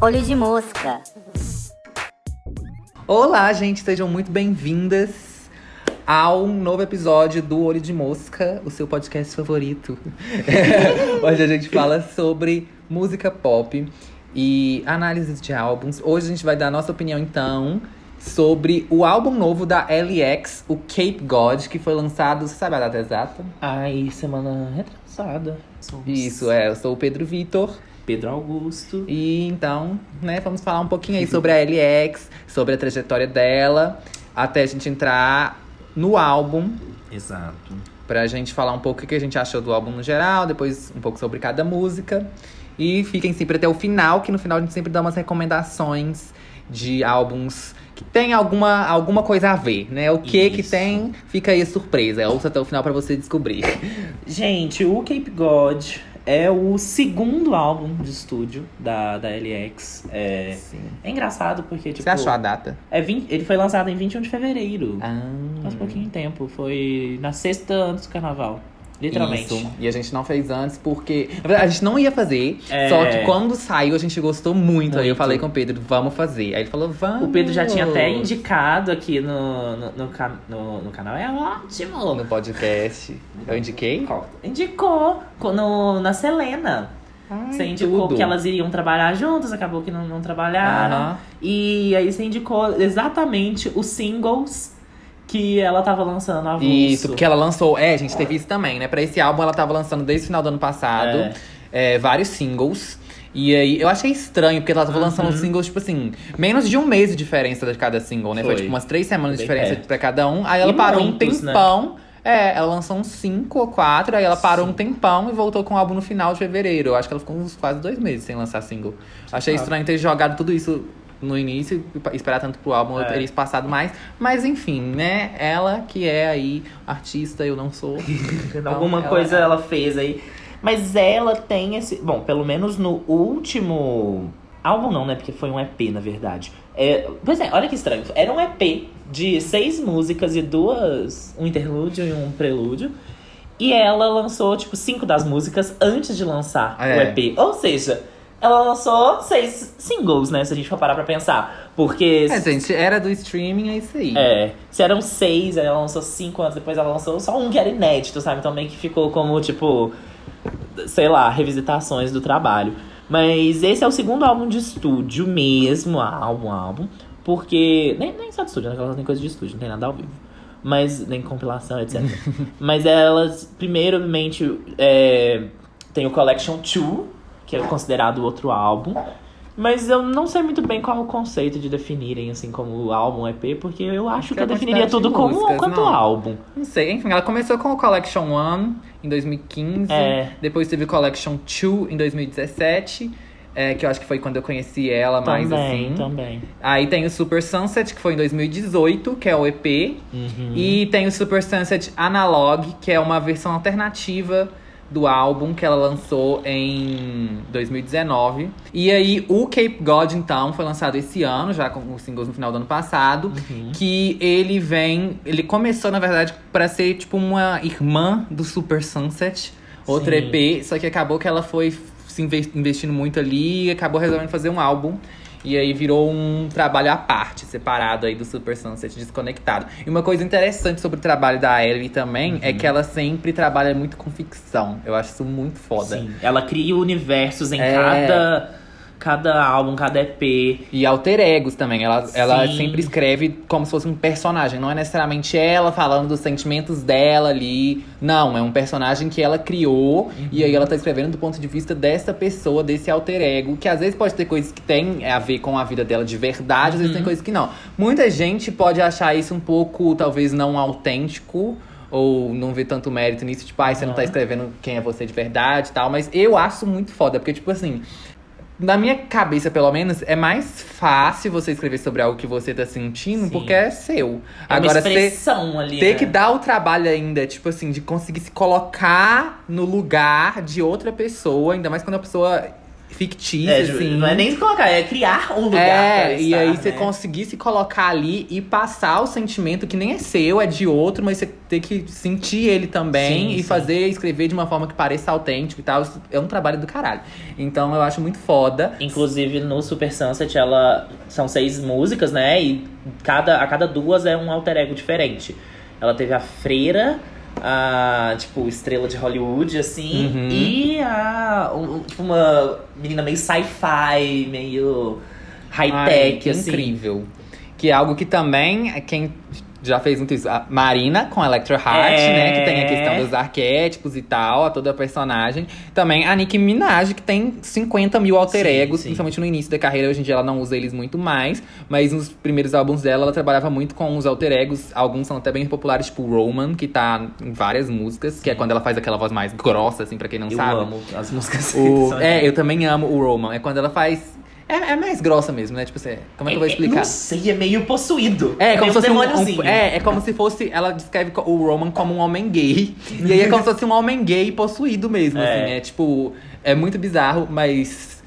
Olho de mosca. Olá, gente, sejam muito bem-vindas ao novo episódio do Olho de Mosca, o seu podcast favorito. Hoje a gente fala sobre música pop e análises de álbuns. Hoje a gente vai dar a nossa opinião, então, sobre o álbum novo da LX, o Cape God, que foi lançado, você sabe a data exata? Ai, semana retrasada. Somos Isso, é, eu sou o Pedro Vitor. Pedro Augusto. E então, né, vamos falar um pouquinho aí sobre a LX, sobre a trajetória dela, até a gente entrar no álbum, Exato. pra gente falar um pouco o que a gente achou do álbum no geral, depois um pouco sobre cada música. E fiquem sempre até o final, que no final a gente sempre dá umas recomendações de álbuns que tem alguma, alguma coisa a ver, né? O que que Isso. tem, fica aí surpresa. Ouça até o final pra você descobrir. Gente, o Cape God é o segundo álbum de estúdio da, da LX. É, é engraçado porque, tipo. Você achou a data? É 20, ele foi lançado em 21 de fevereiro. Ah, Faz pouquinho tempo. Foi na sexta antes do carnaval. Literalmente. Isso. E a gente não fez antes porque. Na verdade, a gente não ia fazer. É. Só que quando saiu, a gente gostou muito. Aí eu Muito. falei com o Pedro, vamos fazer. Aí ele falou, vamos. O Pedro já tinha até indicado aqui no, no, no, ca- no- no canal. É ótimo! No podcast. Eu indiquei? Indicou co- no, na Selena. Ai, Você indicou tudo. que elas iriam trabalhar juntas, acabou que não, não trabalharam. Aham. E aí você indicou exatamente os singles que ela tava lançando avulso. Isso, porque ela lançou. É, gente teve isso também, né? Pra esse álbum, ela tava lançando desde o final do ano passado É. é, vários singles. E aí, eu achei estranho, porque ela tava Uhum. lançando singles, tipo assim, menos de um mês de diferença de cada single, né? Foi, Foi. tipo umas três semanas de diferença perto. pra cada um. Aí ela E parou muitos, um né? tempão. É, ela lançou uns cinco ou quatro, aí ela parou Sim. um tempão e voltou com o álbum no final de fevereiro. Eu acho que ela ficou uns quase dois meses sem lançar single. Achei Sabe. estranho ter jogado tudo isso no início esperar tanto pro álbum É. teria passado mais. Mas enfim, né? Ela que é aí artista, eu não sou. Então, Alguma ela- coisa ela fez aí. Mas ela tem esse. Bom, pelo menos no último. Álbum não, né? Porque foi um EP, na verdade. É, pois é, olha que estranho. Era um EP de seis músicas e duas. Um interlúdio e um prelúdio. E ela lançou, tipo, cinco das músicas antes de lançar É. o EP. Ou seja, ela lançou seis singles, né? Se a gente for parar pra pensar. Porque. É, gente, era do streaming, é isso aí. É, se eram seis, ela lançou cinco anos depois, ela lançou só um que era inédito, sabe? Então meio que ficou como, tipo, sei lá, revisitações do trabalho. Mas esse é o segundo álbum de estúdio mesmo, álbum, álbum. Porque. Nem, nem só de estúdio, né? Ela tem coisa de estúdio, não tem nada ao vivo. Mas, nem compilação, etc. Mas elas, primeiramente, é, tem o Collection 2, que é considerado o outro álbum. Mas eu não sei muito bem qual é o conceito de definirem, assim, como álbum EP, porque eu acho que que, é eu definiria quantidade de tudo como músicas, quanto não. álbum. Não sei, enfim, ela começou com o Collection 1 em 2015. É. Depois teve o Collection 2 em 2017. é, que eu acho que foi quando eu conheci ela mais também, assim. também. Aí tem o Super Sunset, que foi em 2018, que é o EP. Uhum. E tem o Super Sunset Analog, que é uma versão alternativa do álbum que ela lançou em 2019. E aí o Cape God, então, foi lançado esse ano, já com os singles no final do ano passado. Uhum. Que ele vem. Ele começou, na verdade, pra ser tipo uma irmã do Super Sunset, outra Sim. EP, só que acabou que ela foi se inves- investindo muito ali e acabou resolvendo fazer um álbum. E aí virou um trabalho à parte, separado aí do Super Sunset, desconectado. E uma coisa interessante sobre o trabalho da Ellie também é que ela sempre trabalha muito com ficção. Eu acho isso muito foda. Sim, ela cria universos em É. cada, cada álbum, cada EP. E alter egos também. Ela, ela sempre escreve como se fosse um personagem. Não é necessariamente ela falando dos sentimentos dela ali. Não, é um personagem que ela criou. E aí ela tá escrevendo do ponto de vista dessa pessoa, desse alter ego. Que às vezes pode ter coisas que tem a ver com a vida dela de verdade, às vezes tem coisas que não. Muita gente pode achar isso um pouco, talvez, não autêntico. Ou não ver tanto mérito nisso, tipo, ai, você não tá escrevendo quem é você de verdade e tal. Mas eu acho muito foda, porque, tipo assim, na minha cabeça, pelo menos, é mais fácil você escrever sobre algo que você tá sentindo, Sim. porque é seu. É Agora, uma você expressão ali. ter né? que dar o trabalho ainda, tipo assim, de conseguir se colocar no lugar de outra pessoa, ainda mais quando a pessoa fictícia, É, assim. Não é nem colocar, é criar um lugar É, pra e estar, aí você né? conseguir se colocar ali e passar o sentimento que nem é seu, é de outro, mas você ter que sentir ele também Sim, e sim. fazer, escrever de uma forma que pareça autêntico e tal. É um trabalho do caralho. Então eu acho muito foda. Inclusive no Super Sunset ela são seis músicas, né? E cada, a cada duas é um alter ego diferente. Ela teve a Freira, a tipo estrela de Hollywood, assim, Uhum. e a um- tipo, uma menina meio sci-fi, meio high-tech, assim. incrível. Que é algo que também é quem já fez muito isso. A Marina com a Electra Heart, É. né? Que tem a questão dos arquétipos e tal, a toda a personagem. Também a Nicki Minaj, que tem 50 mil alter Sim, egos, sim. principalmente no início da carreira. Hoje em dia ela não usa eles muito mais. Mas nos primeiros álbuns dela, ela trabalhava muito com os alter egos. Alguns são até bem populares, tipo Roman, que tá em várias músicas. Que é quando ela faz aquela voz mais grossa, assim, pra quem não Eu sabe. amo as músicas. O- é, eu também amo o Roman. É quando ela faz. É, é mais grossa mesmo, né? Tipo assim, como é que eu vou explicar? Não sei, é meio possuído. É, como meio se fosse um, um- é, é como se fosse. Ela descreve o Roman como um homem gay. e aí é como se fosse um homem gay possuído mesmo, É. assim. É tipo. É muito bizarro, mas.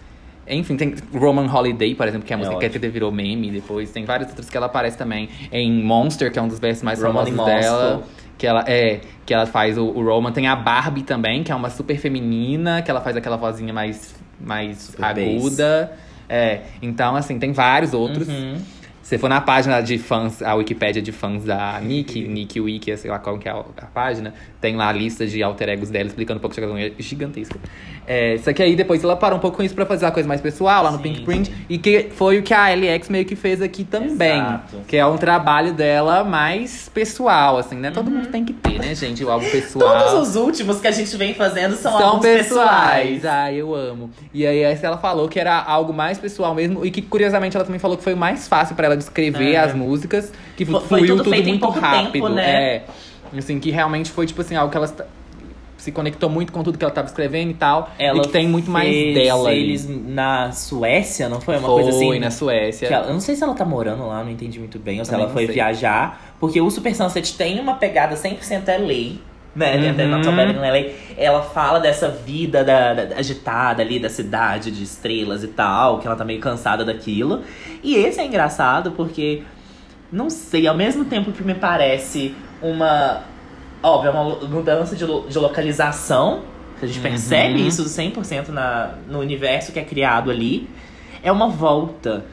Enfim, tem Roman Holiday, por exemplo, que é a É música que ótimo. até virou meme depois. Tem vários outros que ela aparece também. Em Monster, que é um dos versos mais Roman famosos dela. Que ela é. Que ela faz o, o Roman. Tem a Barbie também, que é uma super feminina, que ela faz aquela vozinha mais, mais Super aguda. É. Então, assim, tem vários outros. Uhum. Se for na página de fãs, a Wikipédia de fãs da Nick, Nick Wiki, sei lá qual que é a a página, tem lá a lista de alter egos dela, explicando um pouco de cada um. É gigantesca. É, só que aí depois ela parou um pouco com isso pra fazer uma coisa mais pessoal lá no Sim, Pink Print. E que foi o que a LX meio que fez aqui também. Exato. Que é um trabalho dela mais pessoal, assim, né? Todo mundo tem que ter, né, gente? O álbum pessoal. Uhum. Todos os últimos que a gente vem fazendo são, São pessoais. pessoais. Ah, eu amo. E aí essa ela falou que era algo mais pessoal mesmo. E que, curiosamente, ela também falou que foi o mais fácil pra ela descrever É. as músicas. Que Foi- fluiu foi tudo tudo, muito rápido. tempo, né? É. Assim, que realmente foi, tipo assim, algo que ela se conectou muito com tudo que ela tava escrevendo e tal. Ela e que tem muito mais dela eles na Suécia, não foi? Uma foi coisa assim. na Suécia. ela- eu não sei se ela tá morando lá, não entendi muito bem, ou se Também ela foi viajar. Porque o Super Sunset tem uma pegada 100% LA. Né? Uhum. Not So Bad in LA. Ela fala dessa vida da, da- agitada ali da cidade, de estrelas e tal, que ela tá meio cansada daquilo. E esse é engraçado porque, não sei, ao mesmo tempo que me parece uma. Óbvio, é uma mudança de, de localização. que A gente Uhum. percebe isso 100% na, no universo que é criado ali. É uma volta.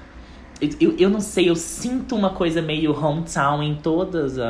Eu, eu, eu não sei, eu sinto uma coisa meio hometown em todas a-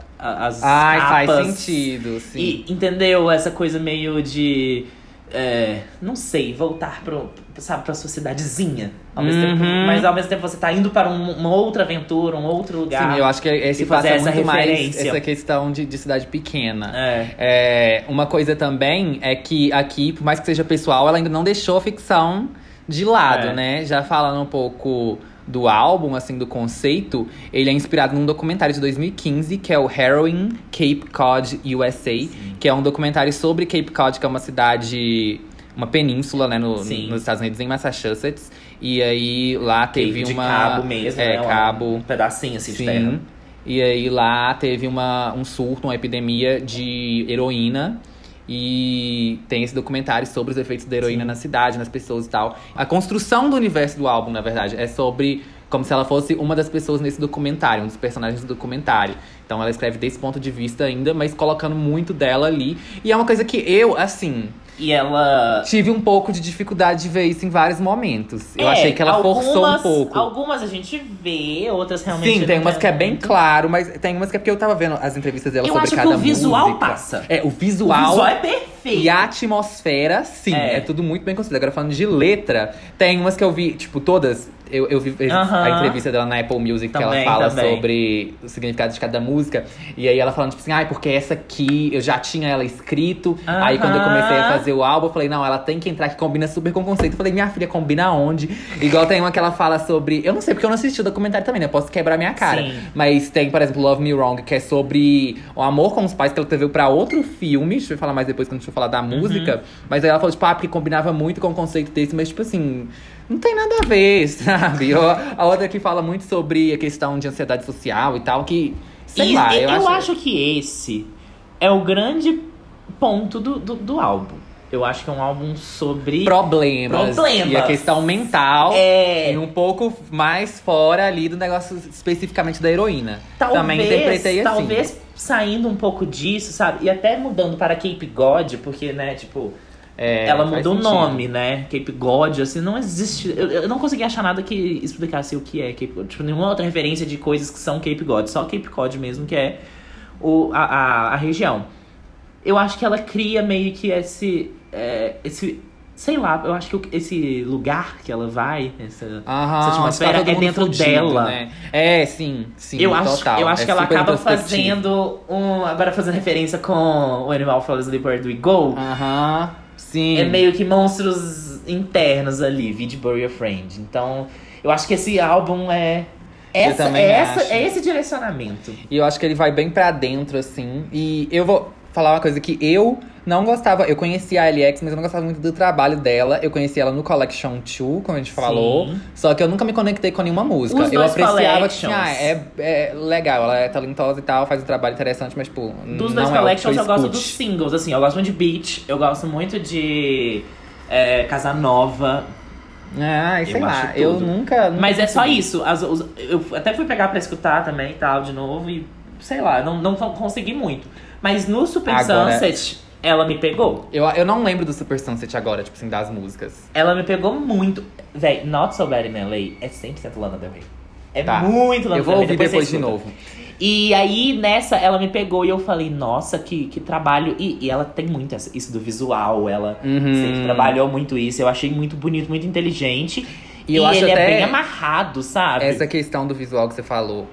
a- as Ai, capas. faz sentido, sim. E, entendeu? Essa coisa meio de. é, não sei, voltar pro, sabe, pra sua cidadezinha. Ao mesmo tempo, Uhum. mas ao mesmo tempo você tá indo para um- uma outra aventura, um outro lugar. Sim, eu acho que esse fazer passa essa muito mais referência. essa questão de, de cidade pequena. É. É, uma coisa também é que aqui, por mais que seja pessoal, ela ainda não deixou a ficção de lado, É. né? Já falando um pouco do álbum, assim, do conceito, ele é inspirado num documentário de 2015, que é o Heroin Cape Cod USA, que é um documentário sobre Cape Cod, que é uma cidade, uma península, né, no- Sim. nos Estados Unidos, em Massachusetts. E aí lá teve de uma. cabo mesmo, é, né? Um- cabo. Um pedacinho assim de Sim. terra. E aí lá teve uma, um surto, uma epidemia de heroína. E tem esse documentário sobre os efeitos da heroína na cidade, nas pessoas e tal. A construção do universo do álbum, na verdade, é sobre como se ela fosse uma das pessoas nesse documentário, um dos personagens do documentário. Então ela escreve desse ponto de vista ainda, mas colocando muito dela ali. E é uma coisa que eu, assim, E ela. tive um pouco de dificuldade de ver isso em vários momentos. Eu É, achei que ela forçou um algumas- pouco. Algumas a gente vê, outras realmente. Sim, tem umas que é bem claro, mas tem umas que é porque eu tava vendo as entrevistas dela Eu sobre acho que cada o visual música. passa. É, o O visual, visual é perfeito. e a atmosfera, sim, é. É. tudo muito bem construído. Agora falando de letra, tem umas que eu vi, tipo, todas. Eu, eu vi a Aham. entrevista dela na Apple Music que ela Também, fala também. sobre o significado de cada música. E aí ela falando, tipo assim, ai, porque essa aqui eu já tinha ela escrito. Aí quando eu comecei a fazer o álbum, eu falei, não, ela tem que entrar que combina super com o conceito. Eu falei, minha filha, combina onde? Igual tem uma que ela fala sobre. Eu não sei, porque eu não assisti o documentário também, né? Eu posso quebrar minha cara. Sim. Mas tem, por exemplo, Love Me Wrong, que é sobre o amor com os pais, que ela teve pra outro filme. Deixa eu falar mais depois quando a gente for falar da Uhum. música. Mas aí ela falou, tipo, ah, porque combinava muito com o conceito desse, mas, tipo assim. Não tem nada a ver, sabe? Ou a outra que fala muito sobre a questão de ansiedade social e tal, que. Sei E- lá, eu, eu acho. acho que esse é o grande ponto do, do, do álbum. Eu acho que é um álbum sobre. Problemas. Problemas. E a questão mental. É. E um pouco mais fora ali do negócio especificamente da heroína. Talvez, Também interpretei assim. talvez saindo um pouco disso, sabe? E até mudando para Cape God, porque, né, tipo, É, ela mudou o sentido. nome, né? Cape God, assim, não existe. Eu, eu não consegui achar nada que explicasse o que é Cape God. Tipo, nenhuma outra referência de coisas que são Cape God. Só Cape God mesmo, que é o, a, a, a região. Eu acho que ela cria meio que esse. é, esse sei lá, eu acho que esse lugar que ela vai, essa, Aham, essa atmosfera tá é dentro fudido, dela. né? É, sim, sim, Eu acho, total. eu acho É que ela acaba fazendo um. Agora fazendo referência com o Animal Where Do We Go. Aham, sim. É meio que monstros internos ali, Vid Bury Your Friend. Então, eu acho que esse álbum é. Essa, é, essa, é esse direcionamento. E eu acho que ele vai bem pra dentro, assim. E eu vou falar uma coisa que eu não gostava. Eu conhecia a LX, mas eu não gostava muito do trabalho dela. Eu conheci ela no Collection 2, como a gente falou. Sim. Só que eu nunca me conectei com nenhuma música. Os eu dois apreciava que assim, ah, é, é legal, ela é talentosa e tal, faz um trabalho interessante, mas, tipo, Dos não dois é collections, eu eu gosto dos singles, assim. Eu gosto muito de Beach, eu gosto muito de é, Casanova. Ah, sei Eu lá, eu nunca. nunca Mas é só isso. As- os- eu até fui pegar pra escutar também e tal, de novo, e sei lá, não, não consegui muito. Mas no Super Agora- Sunset, ela me pegou. Eu, eu não lembro do Super Sunset agora, tipo assim, das músicas. Ela me pegou muito. Véi, Not So Bad in LA é 100% Lana Del Rey. É Tá. muito Lana eu vou Del Rey. ouvir depois você de novo. E aí, nessa, ela me pegou e eu falei, nossa, que, que trabalho. E, e ela tem muito essa- isso do visual, ela Uhum. sempre trabalhou muito isso. Eu achei muito bonito, muito inteligente. E E, eu acho ele até- é bem amarrado, sabe? Essa questão do visual que você falou,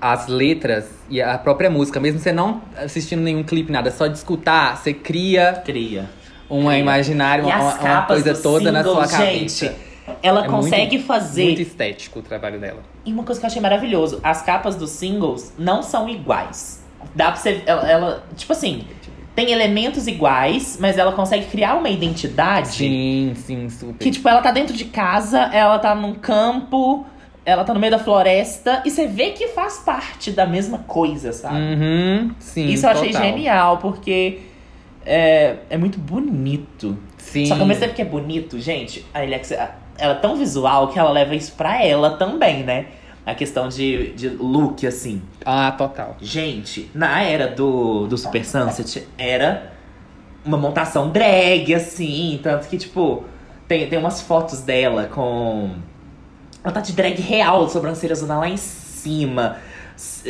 as letras e a própria música, mesmo você não assistindo nenhum clipe, nada, só de escutar, você cria Cria. uma Cria. imaginária, uma, uma capas coisa toda na sua single, cabeça. gente, ela É consegue muito- fazer. Muito estético o trabalho dela. E uma coisa que eu achei maravilhoso: as capas dos singles não são iguais. Dá pra você. Ela, ela- tipo assim, tem elementos iguais, mas ela consegue criar uma identidade. Sim, sim, super. Que, tipo, ela tá dentro de casa, ela tá num campo, ela tá no meio da floresta, e você vê que faz parte da mesma coisa, sabe? Uhum, sim, Isso eu achei total. genial, porque é, é muito bonito. Sim. Só que ao mesmo tempo que é bonito, gente, a Alexa, ela é tão visual que ela leva isso pra ela também, né? A questão de, de look, assim. Ah, total. Gente, na era do, do Super Sunset, era uma montação drag, assim. Tanto que, tipo, tem, tem umas fotos dela com. Ela tá de drag real, sobrancelha zona lá em cima.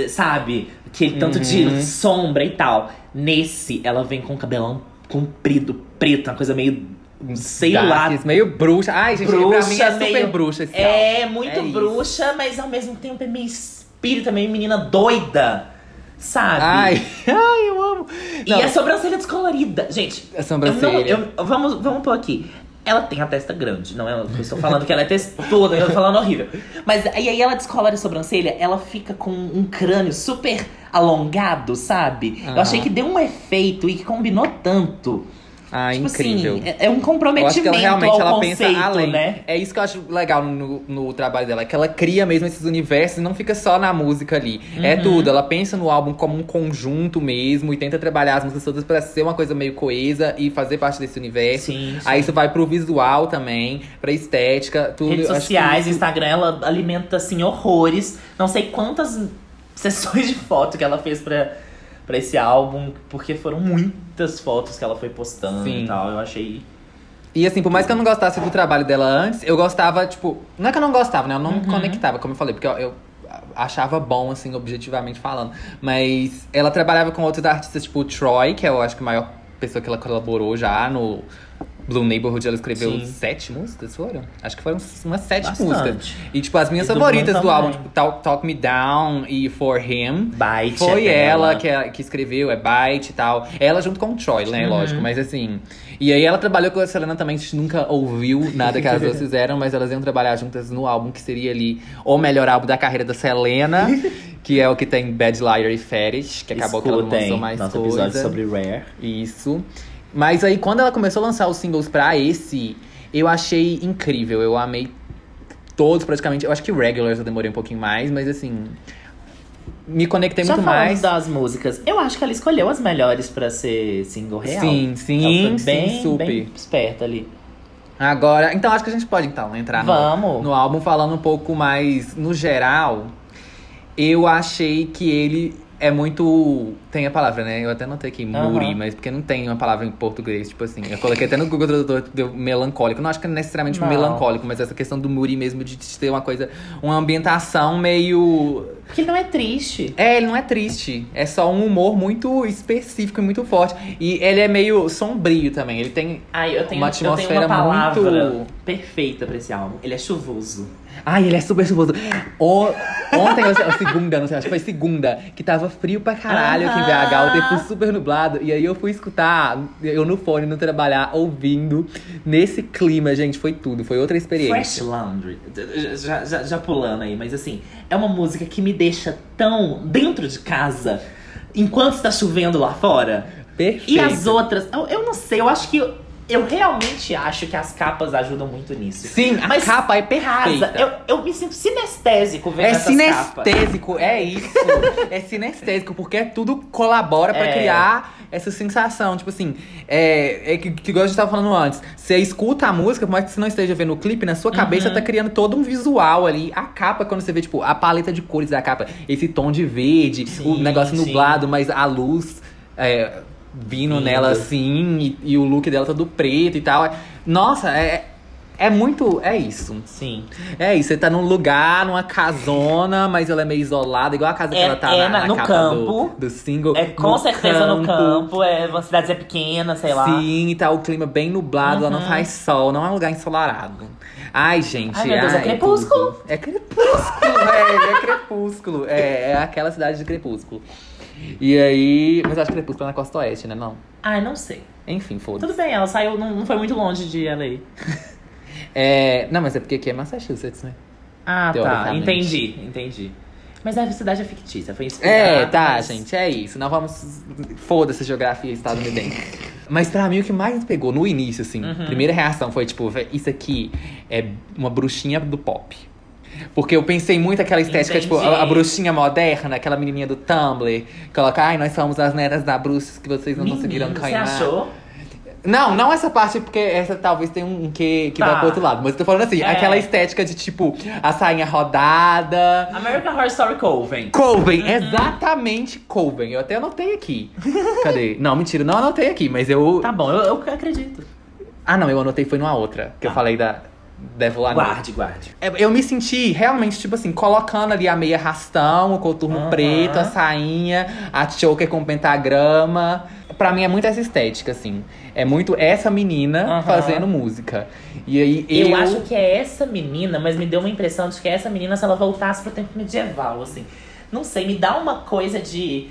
Sabe? Aquele tanto Uhum. de sombra e tal. Nesse, ela vem com o cabelão comprido, preto, uma coisa meio. Sei lá, Darks, meio bruxa. Ai, gente, pra Bruxa, mim é super meio- bruxa esse é, álbum. muito É isso. bruxa, mas ao mesmo tempo é meio espírita, meio menina doida. Sabe? Ai, ai, eu amo. e Não, a sobrancelha descolorida. Gente, a eu sobrancelha. não, eu- vamos, vamos pôr aqui. Ela tem a testa grande, não é? Eu estou falando que ela é testuda, eu tô falando horrível. Mas aí, aí ela descolora a sobrancelha, ela fica com um crânio super alongado, sabe? Eu Aham. achei que deu um efeito e que combinou tanto. Ah, tipo incrível. assim, é, é um Eu acho comprometimento que ela realmente ela conceito, pensa além. né? É isso que eu acho legal no, no trabalho dela, que ela cria mesmo esses universos e não fica só na música ali. É Uhum. tudo. Ela pensa no álbum como um conjunto mesmo e tenta trabalhar as músicas todas pra ser uma coisa meio coesa e fazer parte desse universo. Sim, sim. Aí isso vai pro visual também, pra estética, tudo. Redes sociais, isso- Instagram, ela alimenta, assim, horrores. Não sei quantas sessões de foto que ela fez pra, pra esse álbum, porque foram muitas fotos que ela foi postando Sim. e tal. Eu achei. E assim, por mais que eu não gostasse do trabalho dela antes, eu gostava, tipo. Não é que eu não gostava, né? Eu não Uhum. me conectava, como eu falei, porque eu, eu achava bom, assim, objetivamente falando. Mas ela trabalhava com outros artistas, tipo o Troy, que é eu acho que a maior pessoa que ela colaborou já no Blue Neighborhood. Ela escreveu Sim. sete músicas, foram? Acho que foram umas sete Bastante. músicas. E, tipo, as minhas E do favoritas Blue do álbum, tipo, Talk, Talk Me Down e For Him. Byte. Foi é ela que, é- que escreveu, é Byte e tal. Ela junto com o Troy, né? Uhum. Lógico, mas assim. E aí ela trabalhou com a Selena também, a gente nunca ouviu nada que as duas fizeram, mas elas iam trabalhar juntas no álbum que seria ali o melhor álbum da carreira da Selena, que é o que tem Bad Liar e Fetish, que acabou que ela não Escutem lançou mais nosso coisa. episódio sobre Rare. Isso. Mas aí, quando ela começou a lançar os singles pra esse, eu achei incrível. Eu amei todos praticamente. Eu acho que Regulars eu demorei um pouquinho mais, mas assim. me conectei Já muito mais. das músicas, eu acho que ela escolheu as melhores pra ser single real. Sim, sim, ela foi sim, bem, super. bem esperta ali. Agora, então acho que a gente pode então entrar no, Vamos. no álbum falando um pouco mais no geral. Eu achei que ele é muito. Tem a palavra, né? Eu até notei aqui, muri, Aham. mas porque não tem uma palavra em português, tipo assim. Eu coloquei até no Google Tradutor, deu melancólico. Não acho que é necessariamente Não. melancólico, mas essa questão do muri mesmo, de ter uma coisa. Uma ambientação meio. Porque ele não é triste. É, ele não é triste. É só um humor muito específico e muito forte. E ele é meio sombrio também. Ele tem. Ai, eu tenho Uma eu tenho atmosfera uma palavra muito- perfeita pra esse álbum. Ele é chuvoso. Ai, ele é super chuvoso. O- Ontem, seja, segunda, não sei, acho que foi segunda, que tava frio pra caralho aqui em BH, o tempo super nublado. E aí eu fui escutar, eu no fone, no trabalhar, ouvindo, nesse clima, gente, foi tudo, foi outra Fresh experiência. Laundry. Já, já, já pulando aí, mas assim, é uma música que me deixa tão dentro de casa enquanto está chovendo lá fora. Perfeito. E as outras, eu, eu não sei, eu acho que. Eu, realmente acho que as capas ajudam muito nisso. Sim, a Mas capa é perfeita. Eu, eu me sinto sinestésico vendo É essas capas. sinestésico, é isso. é sinestésico, porque tudo colabora pra É. criar essa sensação. Tipo assim, é, é que, que igual a gente tava falando antes. Você escuta a música, por mais que você não esteja vendo o clipe, na sua cabeça Uhum. tá criando todo um visual ali. A capa, quando você vê, tipo, a paleta de cores da capa, esse tom de verde, o Sim, negócio sim. nublado, mas a luz. é, vindo Vindo. nela assim, e, e o look dela todo preto e tal. Nossa, é, é muito. É isso. Sim. É isso, você tá num lugar, numa casona, mas ela é meio isolada, igual a casa que É- ela tá é na, na- no campo. Do, do single. É com No certeza no campo, é uma cidadezinha pequena, sei lá. Sim, tá o clima bem nublado, ela não Uhum. faz sol, não é um lugar ensolarado. Ai, gente. Ai, meu Deus, é crepúsculo. tudo. É crepúsculo, velho, é crepúsculo. É, é aquela cidade de crepúsculo. E aí. Mas acho que crepúsculo é na costa oeste, né? Não. Ai, não sei. Enfim, foda-se. Tudo bem, ela saiu, não, não foi muito longe de LA. É, não, mas é porque aqui é Massachusetts, né? Ah, tá. Entendi, entendi. Mas a cidade é fictícia, foi inspirada. É, tá, mas- gente, é isso. Não vamos. Foda-se a geografia estadunidense. Mas pra mim, o que mais me pegou no início, assim, Uhum. primeira reação foi tipo, "Vé, isso aqui é uma bruxinha do pop. Porque eu pensei muito aquela estética, tipo, Entendi. a, a bruxinha moderna, aquela menininha do Tumblr. Coloca, ai, nós somos as netas da bruxa que vocês não conseguiram Menino, Você cair. achou? Não, não essa parte, porque essa talvez tenha um que, que Tá. vai pro outro lado. Mas eu tô falando assim, É. aquela estética de tipo, a sainha rodada. American Horror Story Coven. Coven, Uhum. exatamente Coven. Eu até anotei aqui. Cadê? Não, mentira, não anotei aqui, mas eu. Tá bom, eu, eu acredito. Ah, não, eu anotei foi numa outra. Que eu Tá. falei da Know. Guarde, guarde. É, Eu me senti realmente, tipo assim, colocando ali a meia rastão, o coturno preto, a sainha, a choker com pentagrama. Pra mim é muito essa estética, assim. É muito essa menina Aham. fazendo música. E aí Eu, eu. acho que é essa menina, mas me deu uma impressão de que é essa menina se ela voltasse pro tempo medieval, assim. Não sei, me dá uma coisa de.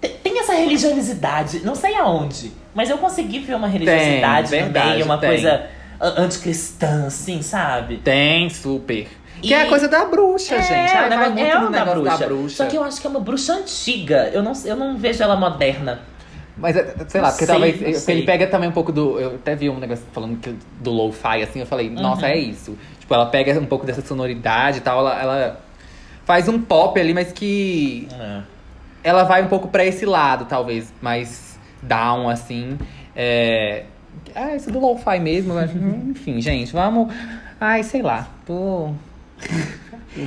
Te- Tem essa religiosidade, não sei aonde, mas eu consegui ver uma religiosidade Tem, no verdade, meio, uma tem. coisa anticristã, assim, sabe? Tem, super. Que E- é a coisa da bruxa, gente. Ai, o vai muito é no da bruxa. da bruxa. Só que eu acho que é uma bruxa antiga. Eu não, eu não vejo ela moderna. Mas, é, sei lá, porque sei, talvez ele pega também um pouco do. Eu até vi um negócio falando que- do lo-fi, assim, eu falei, nossa, Uhum. é isso. Tipo, ela pega um pouco dessa sonoridade e tal, ela, ela faz um pop ali, mas que ela vai um pouco pra esse lado, talvez, mais down, assim. É. Ah, isso do lo-fi mesmo, mas, enfim, gente, vamos. Ai, sei lá, tô.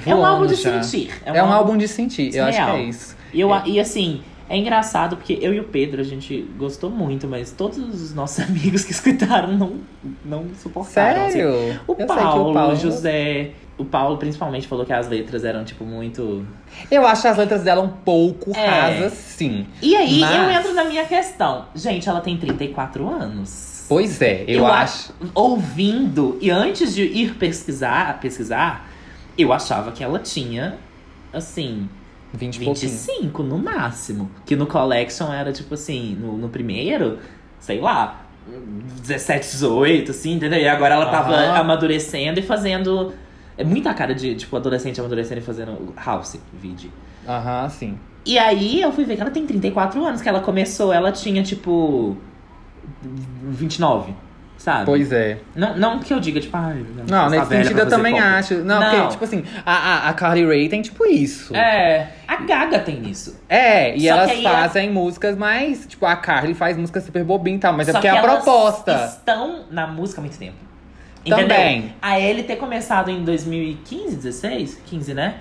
É um álbum de já. sentir. É um álbum de sentir, eu acho que Real. é isso. E, eu, e assim, é engraçado porque eu e o Pedro, a gente gostou muito, mas todos os nossos amigos que escutaram não, não suportaram. assim. Sério? O Eu sei Paulo, que o José. O Paulo principalmente falou que as letras eram, tipo, muito. Eu acho as letras dela um pouco É. rasas, sim. E aí Mas- eu entro na minha questão. Gente, ela tem 34 anos. Pois é, eu, acho. Ouvindo, e antes de ir pesquisar, pesquisar, eu achava que ela tinha, assim, 20 e pouquinho. 25 no máximo. Que no Collection era tipo assim, no, no primeiro, sei lá, 17, 18, assim, entendeu? E agora ela tava Aham. amadurecendo e fazendo. É muita cara de, tipo, adolescente amadurecendo e fazendo house, vídeo. Aham, sim. E aí eu fui ver que ela tem 34 anos, que ela começou, ela tinha tipo. 29. Sabe? Pois é. Não, não que eu diga, tipo, ai. Não, nesse sentido eu também pop. acho. Não, Não. porque, tipo assim, a, a, a Carly Rae tem tipo isso. É, a Gaga tem isso. É, e Só elas é- fazem músicas mais. Tipo, a Carly faz música super bobinha e tal, mas é Só porque que é a elas proposta. estão na música há muito tempo. Também. Entendeu? A ele ter começado em 2015, 16? 15, né?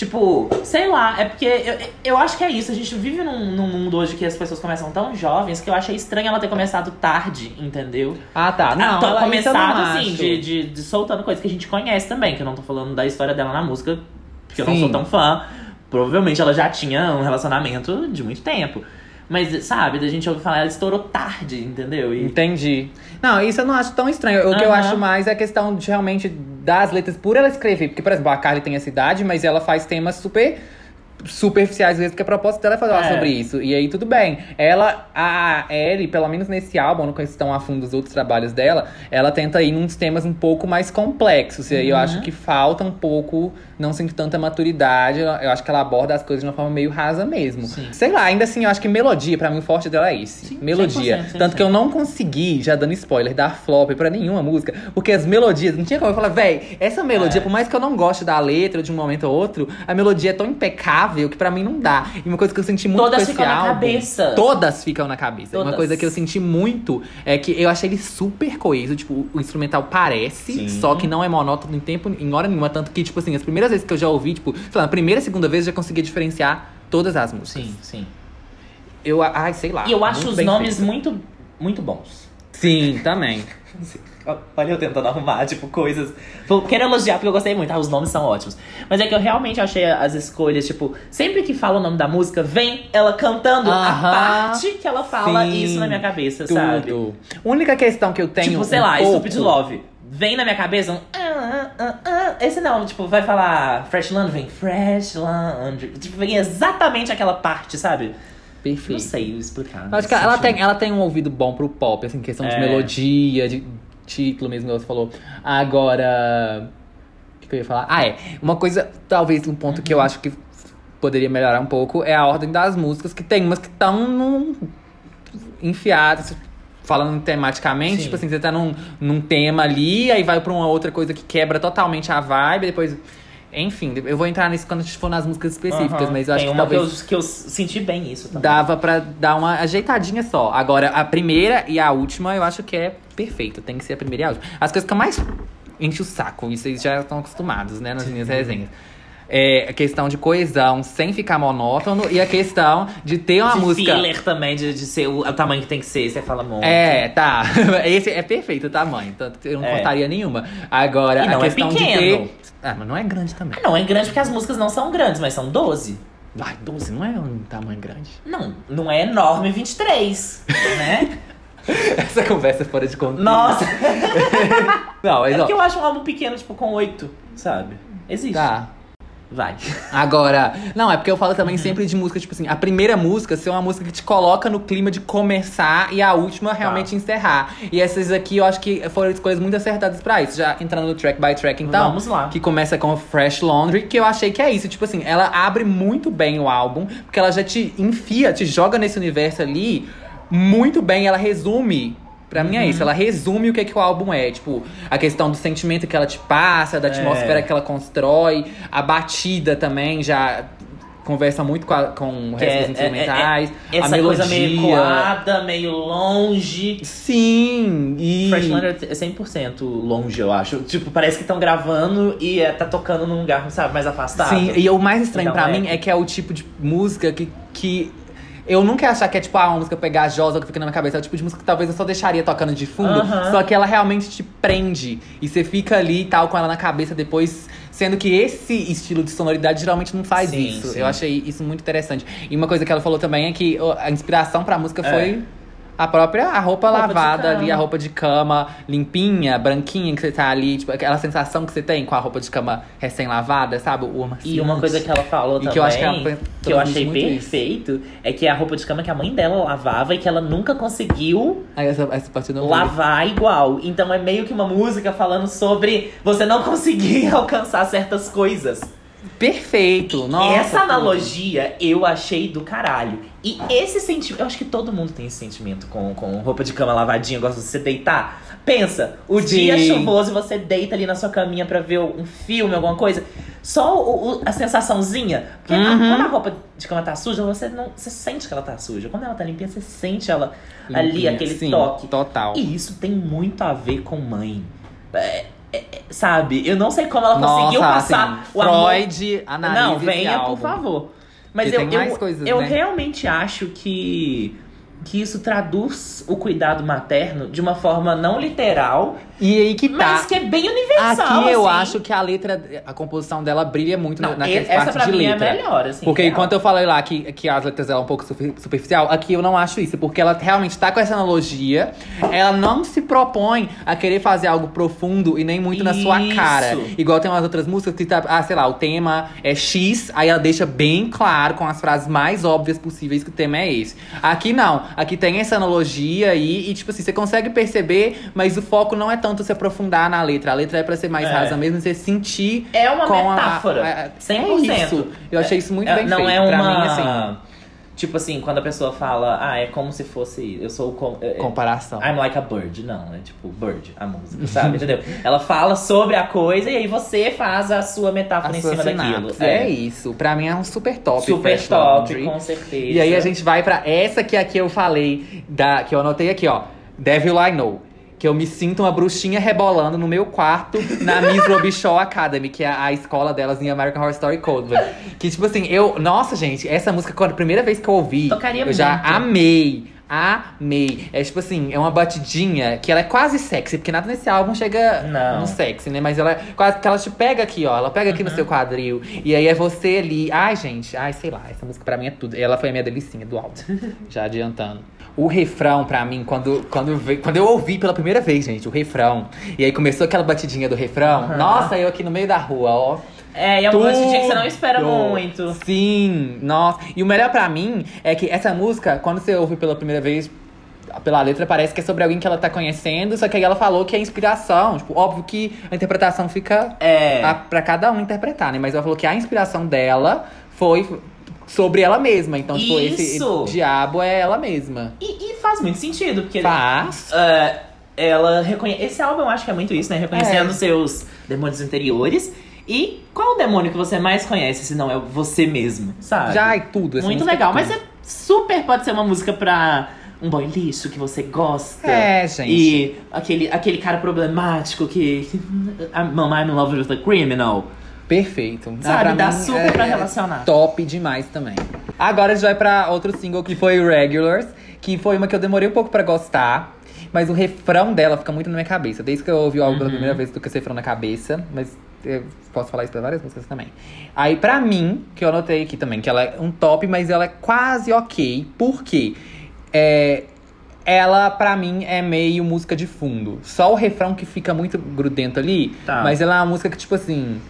Tipo, sei lá, é porque eu, eu acho que é isso. A gente vive num, num mundo hoje que as pessoas começam tão jovens que eu achei estranho ela ter começado tarde, entendeu? Ah, tá. Não, Ah, tô- ela, começado não assim, de, de, de soltando coisas que a gente conhece também, que eu não tô falando da história dela na música, porque eu não Sim. sou tão fã. Provavelmente ela já tinha um relacionamento de muito tempo. Mas, sabe, da gente ouvir falar, ela estourou tarde, entendeu? E Entendi. Não, isso eu não acho tão estranho. O que eu acho mais é a questão de realmente das letras por ela escrever. Porque, por exemplo, a Carly tem essa idade, mas ela faz temas super superficiais vezes, porque a proposta dela é falar É. sobre isso. E aí tudo bem. Ela, a Ellie, pelo menos nesse álbum, eu não conheço tão a fundo os outros trabalhos dela, ela tenta ir uns temas um pouco mais complexos. E aí eu Uhum. acho que falta um pouco, não sinto tanta maturidade. Eu acho que ela aborda as coisas de uma forma meio rasa mesmo. Sim. Sei lá, ainda assim, eu acho que melodia, pra mim, o forte dela é esse. Sim, melodia. 100%, Tanto que eu não consegui, já dando spoiler, dar flop pra nenhuma música, porque as melodias, não tinha como eu falar, véi, essa melodia, É. por mais que eu não goste da letra de um momento ou outro, a melodia é tão impecável que pra mim não dá. E uma coisa que eu senti muito Todas ficam na álbum- cabeça. Todas ficam na cabeça. Uma Todas. coisa que eu senti muito é que eu achei ele super coeso. Tipo, o instrumental parece, Sim. só que não é monótono em tempo, em hora nenhuma. Tanto que, tipo assim, as primeiras vezes que eu já ouvi, tipo, sei lá, na primeira, segunda vez eu já conseguia diferenciar todas as músicas. sim, sim. Eu, ai, sei lá. E eu acho os nomes feito. muito, muito bons. Sim, também. Olha eu tentando arrumar, tipo, coisas. Quero elogiar porque eu gostei muito. Ah, os nomes são ótimos. Mas é que eu realmente achei as escolhas, tipo, sempre que fala o nome da música, vem ela cantando a parte que ela fala Sim, isso na minha cabeça, sabe? Tudo. Única questão que eu tenho. Tipo, sei um lá, pouco... Stupid Love. Vem na minha cabeça um. ah, ah, ah. Esse não, tipo, vai falar Fresh Laundry, vem Fresh Laundry. Tipo, vem exatamente aquela parte, sabe? Não Perfeito. sei explicar. Acho que ela tem, ela tem um ouvido bom pro pop, assim, questão de É. melodia, de título mesmo, que você falou. Agora. O que, que eu ia falar? Ah, é. Uma coisa, talvez um ponto Uhum. que eu acho que poderia melhorar um pouco é a ordem das músicas, que tem umas que estão num... enfiadas. Falando tematicamente, Sim. tipo assim, você tá num, num tema ali, aí vai pra uma outra coisa que quebra totalmente a vibe, depois. Enfim, eu vou entrar nisso quando a gente for nas músicas específicas, Aham. mas eu acho Tem que uma talvez que, eu, que eu senti bem isso também. dava pra dar uma ajeitadinha só. Agora, a primeira e a última eu acho que é perfeito. Tem que ser a primeira e a última. As coisas que eu mais enche o saco, e vocês já estão acostumados, né, nas minhas resenhas. É a questão de coesão sem ficar monótono e a questão de ter uma de música. filler também, de, de ser o, o tamanho que tem que ser, você fala muito. É, tá. Esse é perfeito o tamanho. Tanto que eu não É. cortaria nenhuma. Agora, E não a é questão de pequeno. ter. Ah, mas não é grande também. Ah, Não, é grande porque as músicas não são grandes, mas são 12. Ai, 12 não é um tamanho grande. Não, não é enorme 23, né? Essa conversa é fora de conta. Nossa! Não, mas É porque eu acho um álbum pequeno, tipo, com 8, sabe? Existe. Tá. Vai. Agora, não, é porque eu falo Uhum. também sempre de música, tipo assim, a primeira música ser uma música que te coloca no clima de começar e a última realmente encerrar. E essas aqui eu acho que foram escolhas muito acertadas pra isso. Já entrando no track by track, então. Vamos lá. Que começa com Fresh Laundry, que eu achei que é isso. Tipo assim, ela abre muito bem o álbum, porque ela já te enfia, te joga nesse universo ali muito bem. Ela resume. Pra mim é Uhum. isso, ela resume o que, é que o álbum é. Tipo, a questão do sentimento que ela te passa, da atmosfera É. que ela constrói, a batida também já conversa muito com, a- com o resto é- dos instrumentais. é- é- a essa melodia. coisa meio coada, meio longe. Sim, e. Fresh Lander é 100% longe, eu acho. Tipo, parece que estão gravando e é, tá tocando num lugar, sabe, mais afastado. Sim, e o mais estranho Então, pra é. mim é que é o tipo de música que. que eu nunca ia achar que é tipo ah, uma música pegajosa que fica na minha cabeça. É o tipo de música que talvez eu só deixaria tocando de fundo. Só que ela realmente te prende. E você fica ali e tal com ela na cabeça depois. Sendo que esse estilo de sonoridade geralmente não faz Sim, isso. sim. Eu achei isso muito interessante. E uma coisa que ela falou também é que a inspiração pra música É. foi. A própria a roupa, Roupa lavada ali, a roupa de cama limpinha, branquinha que você tá ali, tipo, aquela sensação que você tem com a roupa de cama recém-lavada, sabe? O amaciante. E uma coisa que ela falou E também, que eu acho que ela que eu achei muito isso. perfeito, é que a roupa de cama que a mãe dela lavava e que ela nunca conseguiu Aí essa, essa parte não vi. lavar igual. Então é meio que uma música falando sobre você não conseguir alcançar certas coisas. Perfeito. Nossa, Essa analogia eu achei do caralho. E esse sentimento, eu acho que todo mundo tem esse sentimento com, com roupa de cama lavadinha, gosta de você deitar. Pensa, o Sim. dia chuvoso e você deita ali na sua caminha pra ver um filme, alguma coisa. Só o- o- a sensaçãozinha. Porque a- Uhum. quando a roupa de cama tá suja, você não. Você sente que ela tá suja. Quando ela tá limpinha, você sente ela ali, Limpinha. aquele Sim, toque. Total. E isso tem muito a ver com mãe. É, sabe? Eu não sei como ela Nossa, conseguiu passar assim, o amor Freud, analisa não, venha, por favor. Mas eu, eu, coisas, eu né? realmente acho que, que isso traduz o cuidado materno de uma forma não literal, E aí que tá. mas que é bem universal. Aqui eu assim. acho que a letra, a composição dela brilha muito Não, na- essa partes pra de mim letra. é melhor, assim. Porque real. enquanto eu falei lá que, que as letras eram um pouco super- superficial, aqui eu não acho isso. Porque ela realmente tá com essa analogia. Ela não se propõe a querer fazer algo profundo e nem muito na sua Isso. cara. Igual tem umas outras músicas que tá, ah, sei lá, o tema é X, aí ela deixa bem claro com as frases mais óbvias possíveis que o tema é esse. Aqui não. Aqui tem essa analogia aí e, tipo assim, você consegue perceber, mas o foco não é tanto se aprofundar na letra. A letra é pra ser mais É. rasa mesmo, você sentir É uma com a- metáfora. a- a- 100%. É isso. Eu achei isso muito É, bem não feito. é uma. Pra mim, assim, Tipo assim, quando a pessoa fala, ah, é como se fosse. Eu sou o. com- é- é- comparação. I'm like a bird. Não, é tipo bird, a música, sabe? Entendeu? Ela fala sobre a coisa e aí você faz a sua metáfora A em sua cima daquilo. sinapse. É. isso. Pra mim é um super top. Super top, Laundry. com certeza. E aí a gente vai pra essa que aqui eu falei, da, que eu anotei aqui, ó. Devil I Know. Que eu me sinto uma bruxinha rebolando no meu quarto na Miss Robichaud Academy, que é a escola delas em American Horror Story Code. Que, tipo assim, eu. Nossa, gente, essa música, quando a primeira vez que eu ouvi, Tocaria eu já amei. Amei. É tipo assim, é uma batidinha que ela é quase sexy, porque nada nesse álbum chega Não. no sexy, né? Mas ela é quase que ela te pega aqui, ó. Ela pega aqui Uhum. no seu quadril. E aí é você ali. Ai, gente, ai, sei lá, essa música pra mim é tudo. Ela foi a minha delicinha do álbum. já adiantando. O refrão, pra mim, quando, quando, quando eu ouvi pela primeira vez, gente, o refrão. E aí começou aquela batidinha do refrão. Aham. Nossa, eu aqui no meio da rua, ó. É, e é um lance de que você não espera muito. Sim, nossa. E o melhor pra mim é que essa música, quando você ouve pela primeira vez, pela letra, parece que é sobre alguém que ela tá conhecendo, só que aí ela falou que é inspiração. Tipo, óbvio que a interpretação fica É. a, pra cada um interpretar, né? Mas ela falou que a inspiração dela foi sobre ela mesma. Então, tipo, esse, Isso. diabo é ela mesma. E, e faz muito sentido, porque Faz. é, ela reconhece. Esse álbum eu acho que é muito isso, né? Reconhecendo É. seus demônios interiores. E qual o demônio que você mais conhece, se não é você mesmo, sabe? Já é tudo. essa Muito música é legal. tudo. Mas é super pode ser uma música pra um boy lixo que você gosta. É, gente. E aquele, aquele cara problemático que. Mom, I'm in love with a criminal. Perfeito. Ah, Sabe, pra dá mim, super é- pra é relacionar. Top demais também. Agora a gente vai pra outro single que foi Regulars, que foi uma que eu demorei um pouco pra gostar. Mas o refrão dela fica muito na minha cabeça. Desde que eu ouvi o álbum pela Uhum. primeira vez, eu tô com esse refrão na cabeça. Mas eu posso falar isso pra várias músicas também. Aí, pra mim, que eu anotei aqui também, que ela é um top, mas ela é quase ok. Por quê? É, ela, pra mim, é meio música de fundo. Só o refrão que fica muito grudento ali. Tá. Mas ela é uma música que, tipo assim,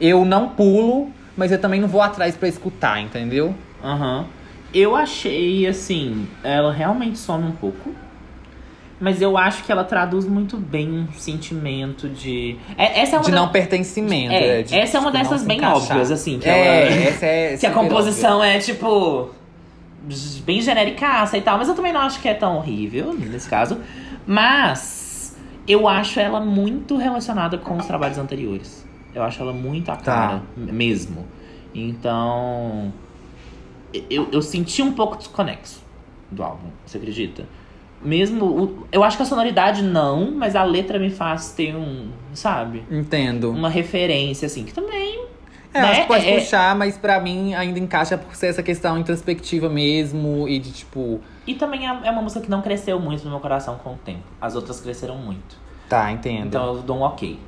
eu não pulo, mas eu também não vou atrás pra escutar, entendeu? Aham. Eu achei, assim, ela realmente some um pouco. Mas eu acho que ela traduz muito bem um sentimento de. É, essa é uma De da- não pertencimento. É, de, essa é uma tipo, dessas bem encaixar. óbvias, assim, que é, ela- essa é. Que a composição é, tipo. Bem genericaça e tal. Mas eu também não acho que é tão horrível nesse caso. Mas eu acho ela muito relacionada com os trabalhos anteriores. Eu acho ela muito a Tá. cara m- mesmo. Então. Eu, eu senti um pouco desconexo do álbum, você acredita? Mesmo. o- eu acho que a sonoridade não, mas a letra me faz ter um. Sabe? Entendo. Uma referência, assim, que também. É, né, acho que pode é- puxar, mas pra mim ainda encaixa por ser essa questão introspectiva mesmo e de tipo. E também é é uma música que não cresceu muito no meu coração com o tempo. As outras cresceram muito. Tá, entendo. Então eu dou um ok.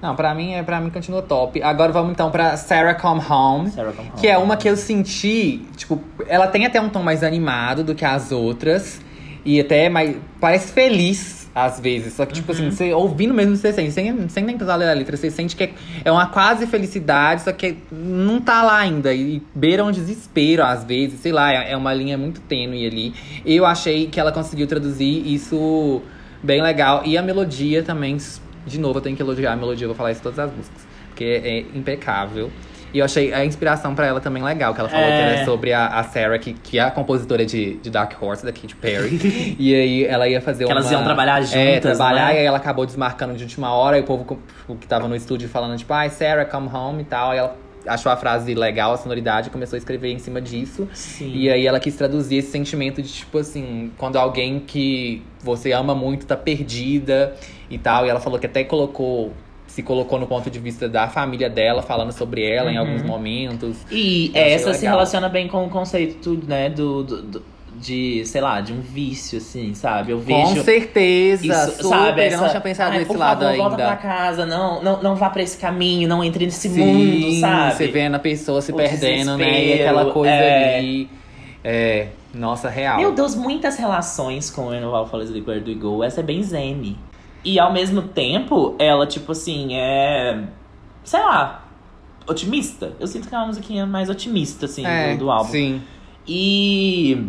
Não, pra mim, é, pra mim continua top. Agora vamos então pra Sarah Come Home. Sarah Come Home. Que é uma que eu senti, tipo, ela tem até um tom mais animado do que as outras. E até mais. Parece feliz às vezes. Só que, tipo Uhum. assim, você ouvindo mesmo, você sente, sem, sem nem precisar ler a letra, você sente que é, é uma quase felicidade, só que não tá lá ainda. E beira um desespero às vezes, sei lá, é, é uma linha muito tênue ali. Eu achei que ela conseguiu traduzir isso bem legal. E a melodia também, de novo, eu tenho que elogiar a melodia, eu vou falar isso em todas as músicas. porque é impecável. E eu achei a inspiração pra ela também legal, que ela falou É. que era sobre a, a Sarah, que, que é a compositora de, de Dark Horse, da Katy Perry. e aí ela ia fazer Que uma... elas iam trabalhar É, juntas, trabalhar, não é? e aí ela acabou desmarcando de última hora, e o povo co- que tava no estúdio falando, tipo, ai, Sarah, come home e tal. Aí ela achou a frase legal, a sonoridade, começou a escrever em cima disso. Sim. E aí ela quis traduzir esse sentimento de, tipo assim, quando alguém que você ama muito tá perdida e tal. E ela falou que até colocou, se colocou no ponto de vista da família dela, falando sobre ela em Uhum. alguns momentos. E essa se relaciona bem com o conceito, né, do, do- do- de, sei lá, de um vício, assim, sabe? Eu vejo. Com certeza, Isso, super, sabe? eu não essa- tinha pensado Ai, nesse por lado favor, ainda. volta pra casa, não, não, não vá pra esse caminho, não entre nesse Sim, mundo, sabe? Você vendo a pessoa se O perdendo, né? E aquela coisa é. ali. É, nossa, real. Meu Deus, muitas relações com o Enoval Follows Liquid Where Do Go. Essa é bem zen. E ao mesmo tempo, ela, tipo assim, é. Sei lá. Otimista. Eu sinto que é uma musiquinha mais otimista, assim, é, do, do álbum. Sim. E.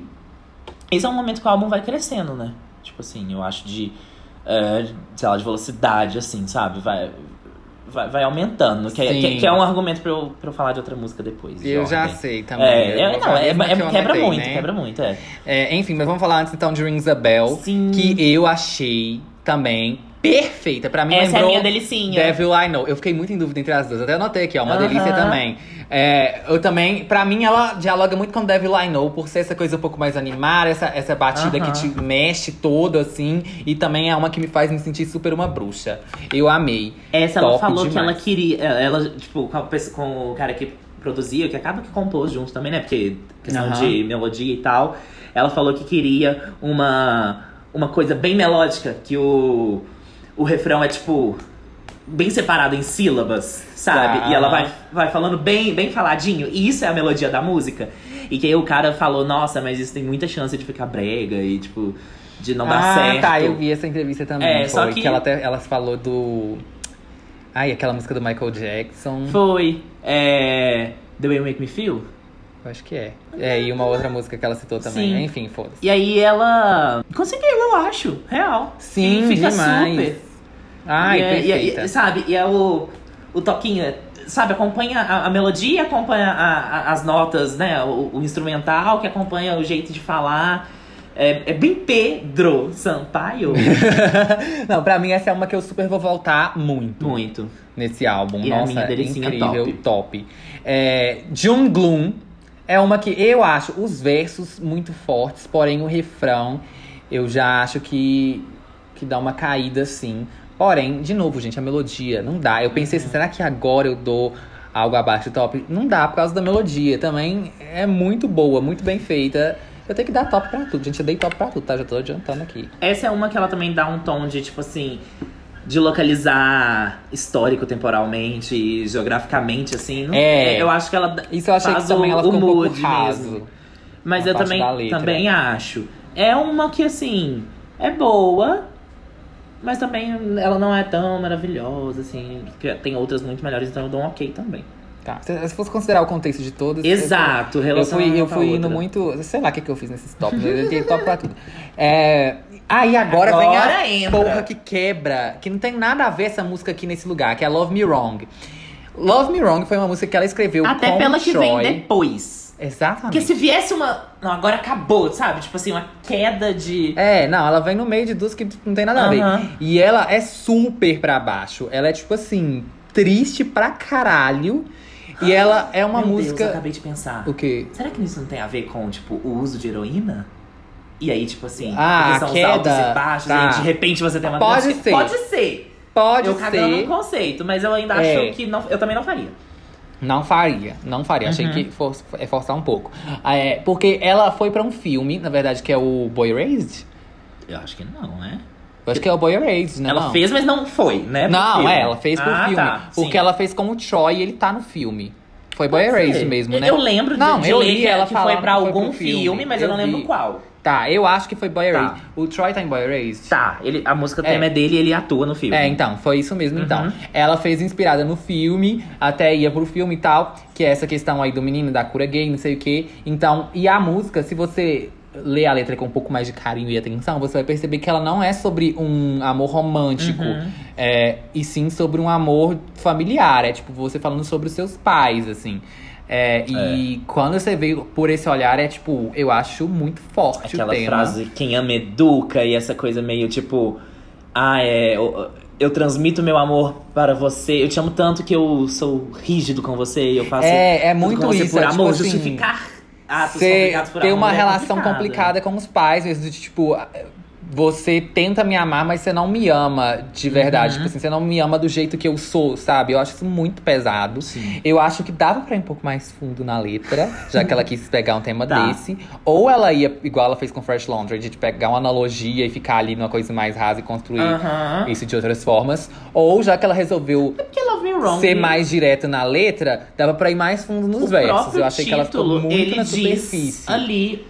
Esse é um momento que o álbum vai crescendo, né? Tipo assim, eu acho de. é, sei lá, de velocidade, assim, sabe? Vai. Vai, vai aumentando. Que, é- que, que é um argumento pra eu, pra eu falar de outra música depois. de Eu já sei também. É, Eu é, vou não, é, é- quebra anotei, muito, né? quebra muito, é. É, enfim, mas vamos falar antes então de Rings a Bell. Sim. Que eu achei também perfeita. Pra mim Essa é a lembrou minha delicinha. Devil I Know. Eu fiquei muito em dúvida entre as duas. Até anotei aqui, ó. Uma Aham. delícia também. É, eu também, pra mim, ela dialoga muito com Devil I Know, por ser essa coisa um pouco mais animada, essa, essa batida Aham. que te mexe todo, assim. E também é uma que me faz me sentir super uma bruxa. Eu amei. Essa ela Top falou que demais. ela queria. Ela, tipo, com, a com o cara que produzia, que acaba que compôs junto também, né? Porque questão Aham. de melodia e tal. Ela falou que queria uma, uma coisa bem melódica, que o, o refrão é tipo. Bem separado em sílabas, sabe? Tá. E ela vai, vai falando bem, bem faladinho. E isso é a melodia da música. E que aí o cara falou, nossa, mas isso tem muita chance de ficar brega e, tipo, de não dar ah, certo. tá, eu vi essa entrevista também. É, foi, só que- ela, até, ela falou do. Ai, aquela música do Michael Jackson. Foi. É. The Way You Make Me Feel? Eu acho que é. É, e uma outra música que ela citou também. Sim. Enfim, foda-se. E aí ela conseguiu, eu acho, real. Sim, fica demais. super. Ai, e, é- e é- perfeita. e- sabe, e é o, o toquinho, é, sabe, acompanha a, a melodia, acompanha a- a- as notas, né, o, o instrumental, que acompanha o jeito de falar. É, é bem Pedro Sampaio. Não, pra mim essa é uma que eu super vou voltar muito Muito. nesse álbum. E é Nossa, delicinha incrível, top. top. É, Jung Gloom é uma que eu acho os versos muito fortes, porém o refrão eu já acho que, que dá uma caída assim. Porém, de novo, gente, a melodia não dá. Eu pensei assim, será que agora eu dou algo abaixo do top? Não dá por causa da melodia. Também é muito boa, muito bem feita. Eu tenho que dar top pra tudo, gente. Eu dei top pra tudo, tá? Já tô adiantando aqui. Essa é uma que ela também dá um tom de, tipo assim, de localizar histórico, temporalmente e geograficamente, assim. Não- É. Eu acho que ela Isso eu achei que também ela ficou um pouco raso. mesmo. Mas eu também, também acho. É uma que, assim, é boa, mas também ela não é tão maravilhosa, assim. Tem outras muito melhores, então eu dou um ok também. Tá. Se, se fosse considerar o contexto de todas. Exato, Eu relação fui, eu com a fui outra. indo muito. Sei lá o que, que eu fiz nesses tops. Eu dei top pra tudo. É, ah, e agora, vem Agora a entra. porra que quebra. Que não tem nada a ver essa música aqui nesse lugar, que é Love Me Wrong. Love Me Wrong foi uma música que ela escreveu Até com pela que Troy. vem depois. Exatamente. Porque se viesse uma. Não, agora acabou, sabe? Tipo assim, uma queda de. É, não, ela vem no meio de duas que não tem nada a ver. E ela é super pra baixo. Ela é, tipo assim, triste pra caralho. E ela é uma Meu Deus, música. eu acabei de pensar. O quê? Será que isso não tem a ver com, tipo, o uso de heroína? E aí, tipo assim, Ah, são a os altos queda. e baixos, Tá. e aí de repente você tem uma Pode ser. Pode ser. Pode eu cagando ser. um conceito, mas eu ainda É. acho que não, eu também não faria. Não faria, não faria. Achei Uhum. que for, é forçar um pouco. É, porque ela foi pra um filme, na verdade, que é o Boy Raised. Eu acho que não, é? Eu acho que é o Boy Raised, né? ela não? fez, mas não foi, né? Não, filme. é, ela fez pro Ah, filme. tá, porque sim. ela fez com o Troy e ele tá no filme. Foi Boy Raised mesmo, né? Eu lembro de, Não, de eu li que, ela que foi falando pra que foi algum pro filme. filme, mas eu, Eu não lembro vi. qual. Tá, eu acho que foi Boy Tá. Raised. O Troy tá em Boy Raised? Tá, ele, a música É. tema é dele e ele atua no filme. É, então, foi isso mesmo, então. Uhum. Ela fez inspirada no filme, até ia pro filme e tal, que é essa questão aí do menino da cura gay, não sei o quê. Então, e a música, se você ler a letra com um pouco mais de carinho e atenção, você vai perceber que ela não é sobre um amor romântico. Uhum. É, e sim sobre um amor familiar. É tipo, você falando sobre os seus pais, assim. É, e quando você vê por esse olhar, é tipo, eu acho muito forte Aquela o tema. frase, quem ama educa, e essa coisa meio tipo. Ah, é. Eu, eu transmito meu amor para você. Eu te amo tanto que eu sou rígido com você. Eu faço. É, é muito com você isso, Por é amor, tipo assim, justificar atos complicados por tem amor uma é relação complicado. complicada com os pais, mesmo de tipo. Você tenta me amar, mas você não me ama de verdade. Uhum. Tipo assim, você não me ama do jeito que eu sou, sabe? Eu acho isso muito pesado. Sim. Eu acho que dava pra ir um pouco mais fundo na letra, já que ela quis pegar um tema Tá. desse. Ou ela ia, igual ela fez com Fresh Laundry, de pegar uma analogia e ficar ali numa coisa mais rasa e construir Aham. isso de outras formas. Ou já que ela resolveu Wrong. ser mais direta na letra, dava pra ir mais fundo nos o versos. Eu achei que ela ficou muito na superfície. ali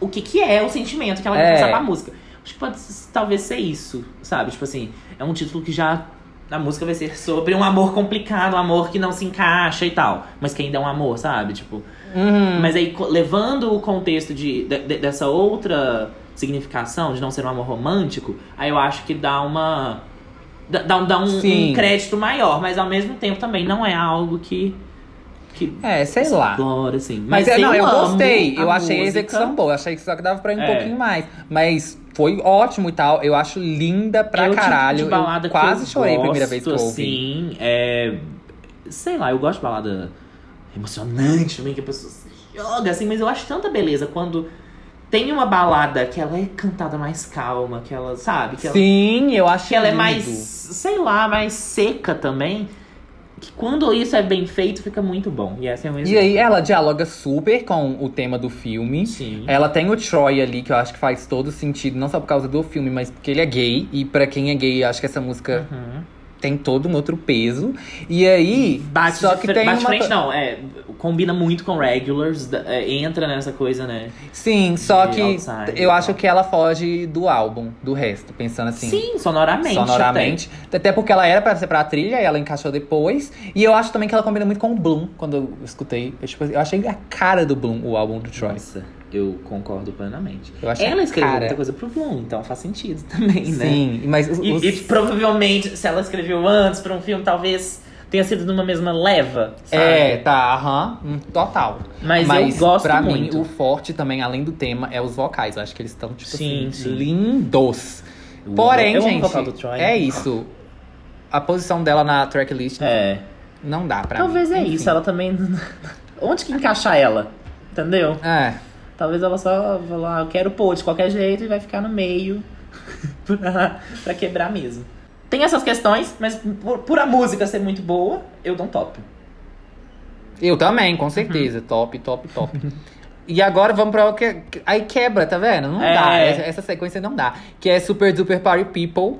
o que, que é o sentimento que ela É. quer passar pra música. Acho que pode talvez ser isso, sabe? Tipo assim, é um título que já. A música vai ser sobre um amor complicado, um amor que não se encaixa e tal. Mas que ainda é um amor, sabe? Tipo. Uhum. Mas aí, levando o contexto de, de- de- dessa outra significação, de não ser um amor romântico, aí eu acho que dá uma. Dá, dá um- um, crédito maior, mas ao mesmo tempo também não é algo que. que É, sei lá. explora, assim. Mas, é, não, eu amo gostei. a Eu achei a música. execução boa. Eu achei que só que dava pra ir um É. pouquinho mais. Mas foi ótimo e tal. Eu acho linda pra tipo caralho. de balada eu quase eu chorei a primeira vez que eu ouvi. Assim, é. Sei lá, eu gosto de balada emocionante também, que a pessoa se joga, assim, mas eu acho tanta beleza quando tem uma balada que ela é cantada mais calma, que ela, sabe? Que ela, Sim, eu acho que ela é lindo. mais, sei lá, mais seca também. Que quando isso é bem feito, fica muito bom. E essa é um E exemplo. aí ela dialoga super com o tema do filme. Sim. Ela tem o Troy ali, que eu acho que faz todo sentido, não só por causa do filme, mas porque ele é gay. E pra quem é gay, eu acho que essa música Uhum. Tem todo um outro peso. E aí, Bate, só que tem bate uma... frente, não. É, combina muito com regulars, é, entra nessa coisa, né? Sim, só que outside eu acho que ela foge do álbum, do resto, pensando assim. Sim, sonoramente. sonoramente. Até. porque ela era pra ser pra trilha e ela encaixou depois. E eu acho também que ela combina muito com o Bloom, quando eu escutei. Eu, tipo, eu achei a cara do Bloom, o álbum do até. Troy. Nossa, eu concordo plenamente. Ela escreveu cara. muita coisa pro Bloom, então faz sentido também, né? Sim, mas os, E, e provavelmente, se ela escreveu antes pra um filme, talvez tenha sido numa mesma leva, sabe? É, tá, aham, hum, total. Mas eu gosto pra muito. mim, o forte também, além do tema, é os vocais. Eu acho que eles estão, tipo Sim, assim, sim. lindos. Amo- Porém, eu gente, vocal do Troy. é isso. A posição dela na tracklist É. não dá pra Talvez mim. é Enfim. isso, ela também. Onde que encaixar ela? Entendeu? É. Talvez ela só falar, eu quero pôr de qualquer jeito e vai ficar no meio pra, pra quebrar mesmo. Tem essas questões, mas por, por a música ser muito boa, eu dou um top. Eu também, com certeza. Uhum. Top, top, top. E agora vamos pra o que. Aí quebra, tá vendo? Não É. dá. Essa, essa sequência não dá. Que é Super Duper Party People.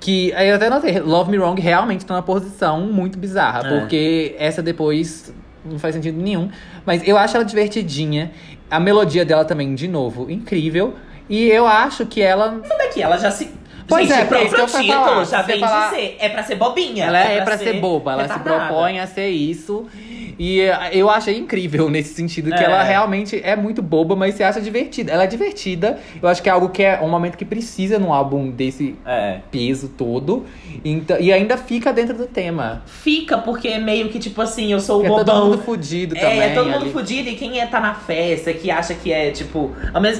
Que aí eu até notei, Love Me Wrong realmente tá numa posição muito bizarra. É. Porque essa depois não faz sentido nenhum. Mas eu acho ela divertidinha. A melodia dela também, de novo, incrível. E eu acho que ela. Daqui, ela já se. Pois Gente, é, que eu ia título falar. já vem falar- dizer. É pra ser bobinha. Ela é, pra ser boba, ela se retardada. propõe a ser isso. E eh, eu achei incrível nesse sentido, que É. ela realmente é muito boba, mas se acha divertida. Ela é divertida. Eu acho que é algo que é um momento que precisa num álbum desse É. peso todo. Então, e ainda fica dentro do tema. Fica, porque é meio que tipo assim, eu sou o é todo bobão. mundo fudido É, também. é todo mundo ali. fudido e quem é tá na festa, que acha que é, tipo.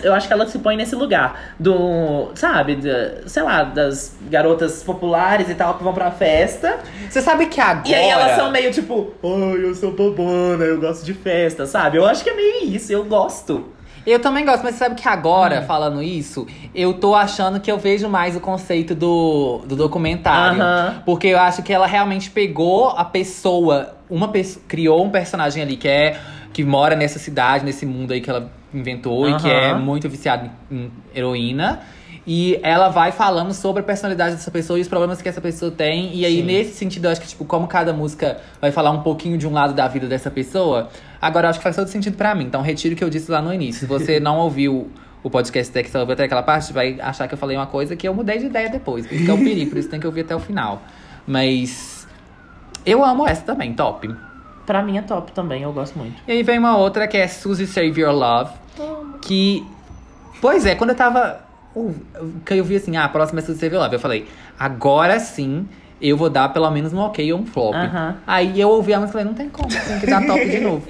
Eu acho que ela se põe nesse lugar. Do. Sabe, sei lá, das garotas populares e tal que vão pra festa. Você sabe que agora. E aí elas são meio tipo, ai, eu sou bobona, eu gosto de festa, sabe? Eu acho que é meio isso, eu gosto. Eu também gosto, mas você sabe que agora, Hum. falando isso, eu tô achando que eu vejo mais o conceito do, do documentário. Aham. Porque eu acho que ela realmente pegou a pessoa, uma pessoa, criou um personagem ali que é que mora nessa cidade, nesse mundo aí que ela inventou e que é muito viciado em, em heroína. E ela vai falando sobre a personalidade dessa pessoa e os problemas que essa pessoa tem. E aí, Sim. nesse sentido, eu acho que, tipo, como cada música vai falar um pouquinho de um lado da vida dessa pessoa, agora eu acho que faz todo sentido pra mim. Então, retiro o que eu disse lá no início. Se você não ouviu o podcast até que você ouviu até aquela parte, vai achar que eu falei uma coisa que eu mudei de ideia depois. Isso que é o perigo, por isso tem que ouvir até o final. Mas. Eu amo essa também, top. Pra mim é top também, eu gosto muito. E aí vem uma outra que é Suzy Save Your Love. Que Pois é, quando eu tava. Uh, Que eu vi assim, ah, a próxima é Save Love. Eu falei, agora sim eu vou dar pelo menos um ok ou um flop. Aham. Aí eu ouvi a música e falei, não tem como, tem que dar top de novo.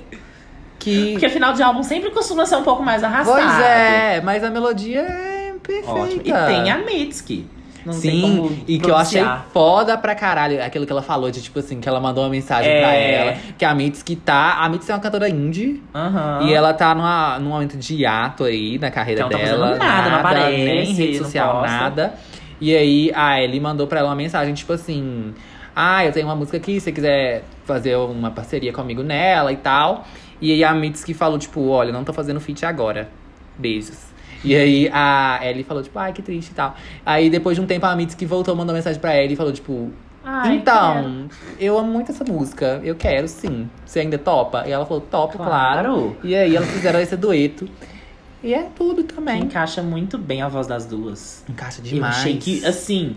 Que. Porque final de álbum sempre costuma ser um pouco mais arrastado. Pois é, mas a melodia é perfeita. Ótimo. E tem a Mitski. Não Sim, e que eu achei foda pra caralho aquilo que ela falou, de tipo assim, que ela mandou uma mensagem É. pra ela. Que a Mitski tá. A Mitski é uma cantora indie. Aham. E ela tá numa, num momento de hiato aí na carreira Que tá dela. fazendo nada, não aparece, nem rede social, nada. E aí a Ellie mandou pra ela uma mensagem, tipo assim. Ah, eu tenho uma música aqui, se você quiser fazer uma parceria comigo nela e tal. E aí a Mitski falou, tipo, olha, não tô fazendo feat agora. Beijos. E aí a Ellie falou, tipo, ai, que triste e tal. Aí depois de um tempo a Mitski voltou, mandou mensagem pra Ellie e falou, tipo, Ai, então, eu amo muito essa música. Eu quero, sim. Você ainda topa? E ela falou, topo, claro. Claro. E aí elas fizeram esse dueto. E é tudo também. encaixa muito bem a voz das duas. Encaixa Eu demais. achei que, assim.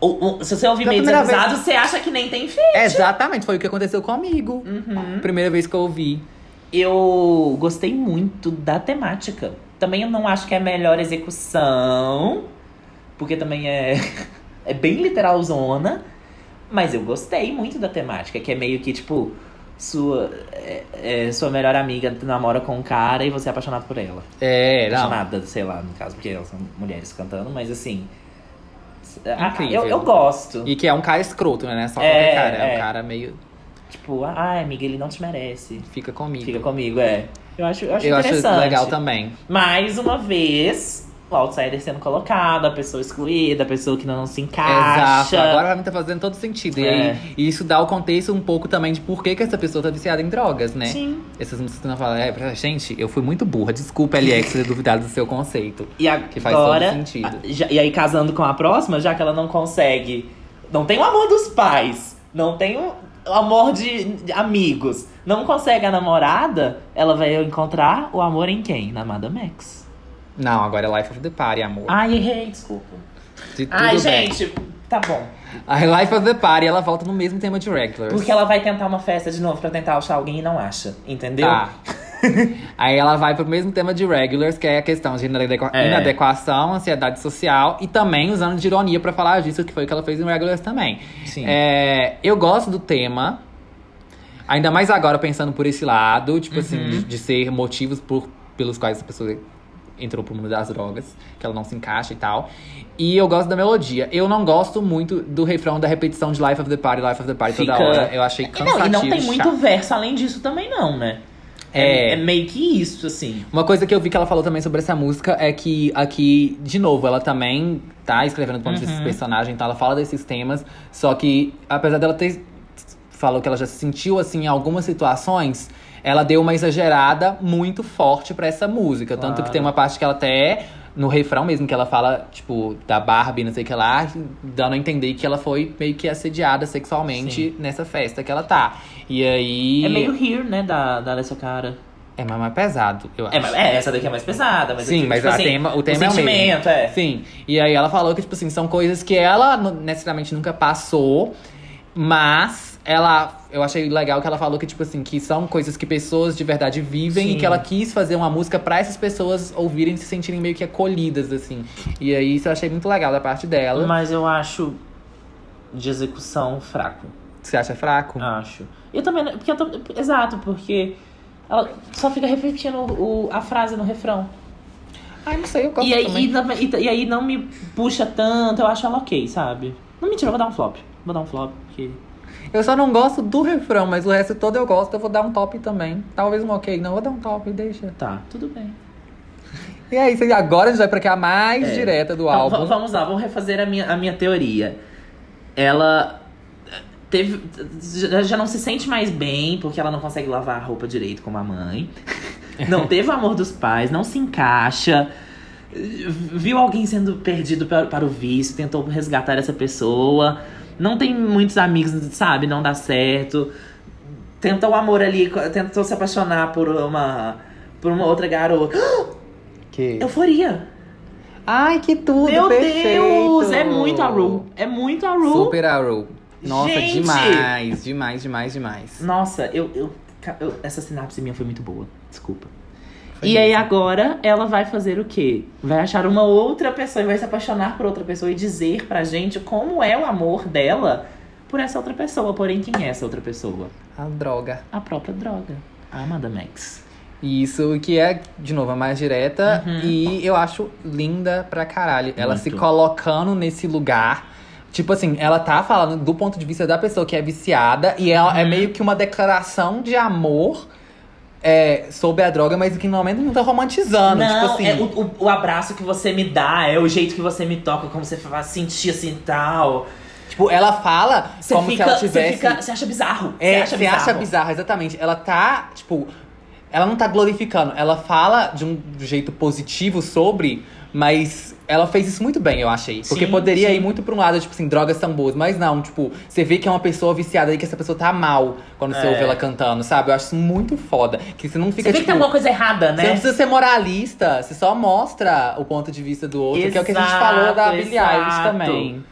o- o- se você ouvir meio desavisado, você acha que nem tem fim. Exatamente, foi o que aconteceu comigo. Uhum. Primeira vez que eu ouvi. Eu gostei muito da temática. Também eu não acho que é a melhor execução, porque também é, é bem literalzona. Mas eu gostei muito da temática, que é meio que tipo. Sua, é- é, sua melhor amiga namora com um cara e você é apaixonado por ela. É, não. Apaixonada, sei lá, no caso, porque elas são mulheres cantando, mas assim. ah, Incrível. Eu, eu gosto. E que é um cara escroto, né? Não é só É, cara. É é. um cara meio. Tipo, ai, amiga, ele não te merece. Fica comigo. Fica comigo, é. Eu acho, eu acho eu acho interessante. legal também. Mais uma vez, o outsider sendo colocado, a pessoa excluída, a pessoa que não se encaixa. Exato. Agora pra mim tá fazendo todo sentido. E É. aí, e isso dá o contexto um pouco também de por que, que essa pessoa tá viciada em drogas, né? Sim. Essas músicas que não falam, é, gente, eu fui muito burra. Desculpa, LX, ter duvidado do seu conceito. E Que faz todo agora, sentido. já- e aí casando com a próxima, já que ela não consegue, não tem o amor dos pais, não tem o o amor de, de amigos, não consegue a namorada, ela vai encontrar o amor em quem? Na Madame X. Não, agora é Life of the Party, amor. Ai, errei, desculpa. De Ai, bem. gente, tá bom. A Life of the Party, ela volta no mesmo tema de Regulars. Porque ela vai tentar uma festa de novo pra tentar achar alguém e não acha, entendeu? Tá. Aí ela vai pro mesmo tema de Regulars, que é a questão de inadequa- É. inadequação, ansiedade social. E também usando de ironia pra falar disso, que foi o que ela fez em Regulars também. Sim. É, eu gosto do tema. Ainda mais agora pensando por esse lado, tipo assim, Uhum. de, de ser motivos por, pelos quais essa pessoa entrou pro mundo das drogas, que ela não se encaixa e tal. E eu gosto da melodia. Eu não gosto muito do refrão da repetição de Life of the Party, Life of the Party toda Fica- hora. Eu achei E cansativo. não, e não tem chato. muito verso além disso também, não, né? É. é meio que isso, assim. Uma coisa que eu vi que ela falou também sobre essa música é que aqui, de novo, ela também tá escrevendo do ponto de vista Uhum. desse personagem, então ela fala desses temas. Só que, apesar dela ter. Falou que ela já se sentiu assim em algumas situações, ela deu uma exagerada muito forte pra essa música. Tanto Claro. que tem uma parte que ela até. No refrão mesmo, que ela fala, tipo, da Barbie, não sei o que lá, dando a entender que ela foi meio que assediada sexualmente nessa festa que ela tá. E aí. É meio Here, né, da, da Alessia Cara. É mais mais pesado, eu acho. É, é, essa daqui é mais pesada, mas Sim, aqui, mas tipo assim, tema- o tema é o mesmo. sentimento, é. Sim. E aí ela falou que, tipo assim, são coisas que ela necessariamente nunca passou, mas ela. Eu achei legal que ela falou que, tipo assim, que são coisas que pessoas de verdade vivem Sim. e que ela quis fazer uma música pra essas pessoas ouvirem e se sentirem meio que acolhidas, assim. E aí isso eu achei muito legal da parte dela. Mas eu acho de execução fraco. Você acha fraco? Acho. Eu também. Porque eu tam- exato, porque ela só fica repetindo o, a frase no refrão. Ai, não sei, eu gosto E aí, também. e, também- e, e aí não me puxa tanto, eu acho ela ok, sabe? Não mentira, eu vou dar um flop. Vou dar um flop, porque. Eu só não gosto do refrão, mas o resto todo eu gosto. Eu vou dar um top também. Talvez um ok, não. Vou dar um top, deixa. Tá, tudo bem. E é isso. Agora a gente vai pra que a mais É. direta do Então, álbum. va- vamos lá, vamos refazer a minha, a minha teoria. Ela teve. Já, já não se sente mais bem, porque ela não consegue lavar a roupa direito como a mãe. Não teve o amor dos pais, não se encaixa. Viu alguém sendo perdido para, para o vício, tentou resgatar essa pessoa. Não tem muitos amigos, sabe? Não dá certo. Tentou o amor ali, tentou se apaixonar por uma, por uma outra garota. Que... Euforia! Ai, que tudo, Meu perfeito. Deus! É muito a Ru. É muito a Ru. Super a Ru. Nossa, Gente! demais, demais, demais, demais. Nossa, eu, eu, eu- Essa sinapse minha foi muito boa. Desculpa. Foi E aí agora ela vai fazer o quê? Vai achar uma outra pessoa e vai se apaixonar por outra pessoa e dizer pra gente como é o amor dela por essa outra pessoa. Porém, quem é essa outra pessoa? A droga. A própria droga. A Amanda Max. Isso, que é, de novo, a mais direta. Uhum. E eu acho linda pra caralho. Ela se Muito. colocando nesse lugar. Tipo assim, ela tá falando do ponto de vista da pessoa que é viciada. E ela Uhum. é meio que uma declaração de amor é, sobre a droga, mas que no momento não tá romantizando. Não, tipo assim. é o, o, o abraço que você me dá, é o jeito que você me toca, como você faz sentir assim e tal. Tipo, ela fala Você como fica, se ela você tivesse. fica. Você acha bizarro. É, você acha bizarro. acha bizarro, exatamente. Ela tá, tipo. Ela não tá glorificando. Ela fala de um jeito positivo sobre, mas ela fez isso muito bem, eu achei. Porque Sim, poderia sim. ir muito pra um lado, tipo assim, drogas são boas. Mas não, tipo, você vê que é uma pessoa viciada aí, que essa pessoa tá mal quando você É. ouve ela cantando, sabe? Eu acho isso muito foda. Que você não fica, Você vê que tipo. tem alguma coisa errada, Você não né? precisa ser moralista, você só mostra o ponto de vista do outro, que é o que a gente falou da Exato, Billie Eilish exato. também.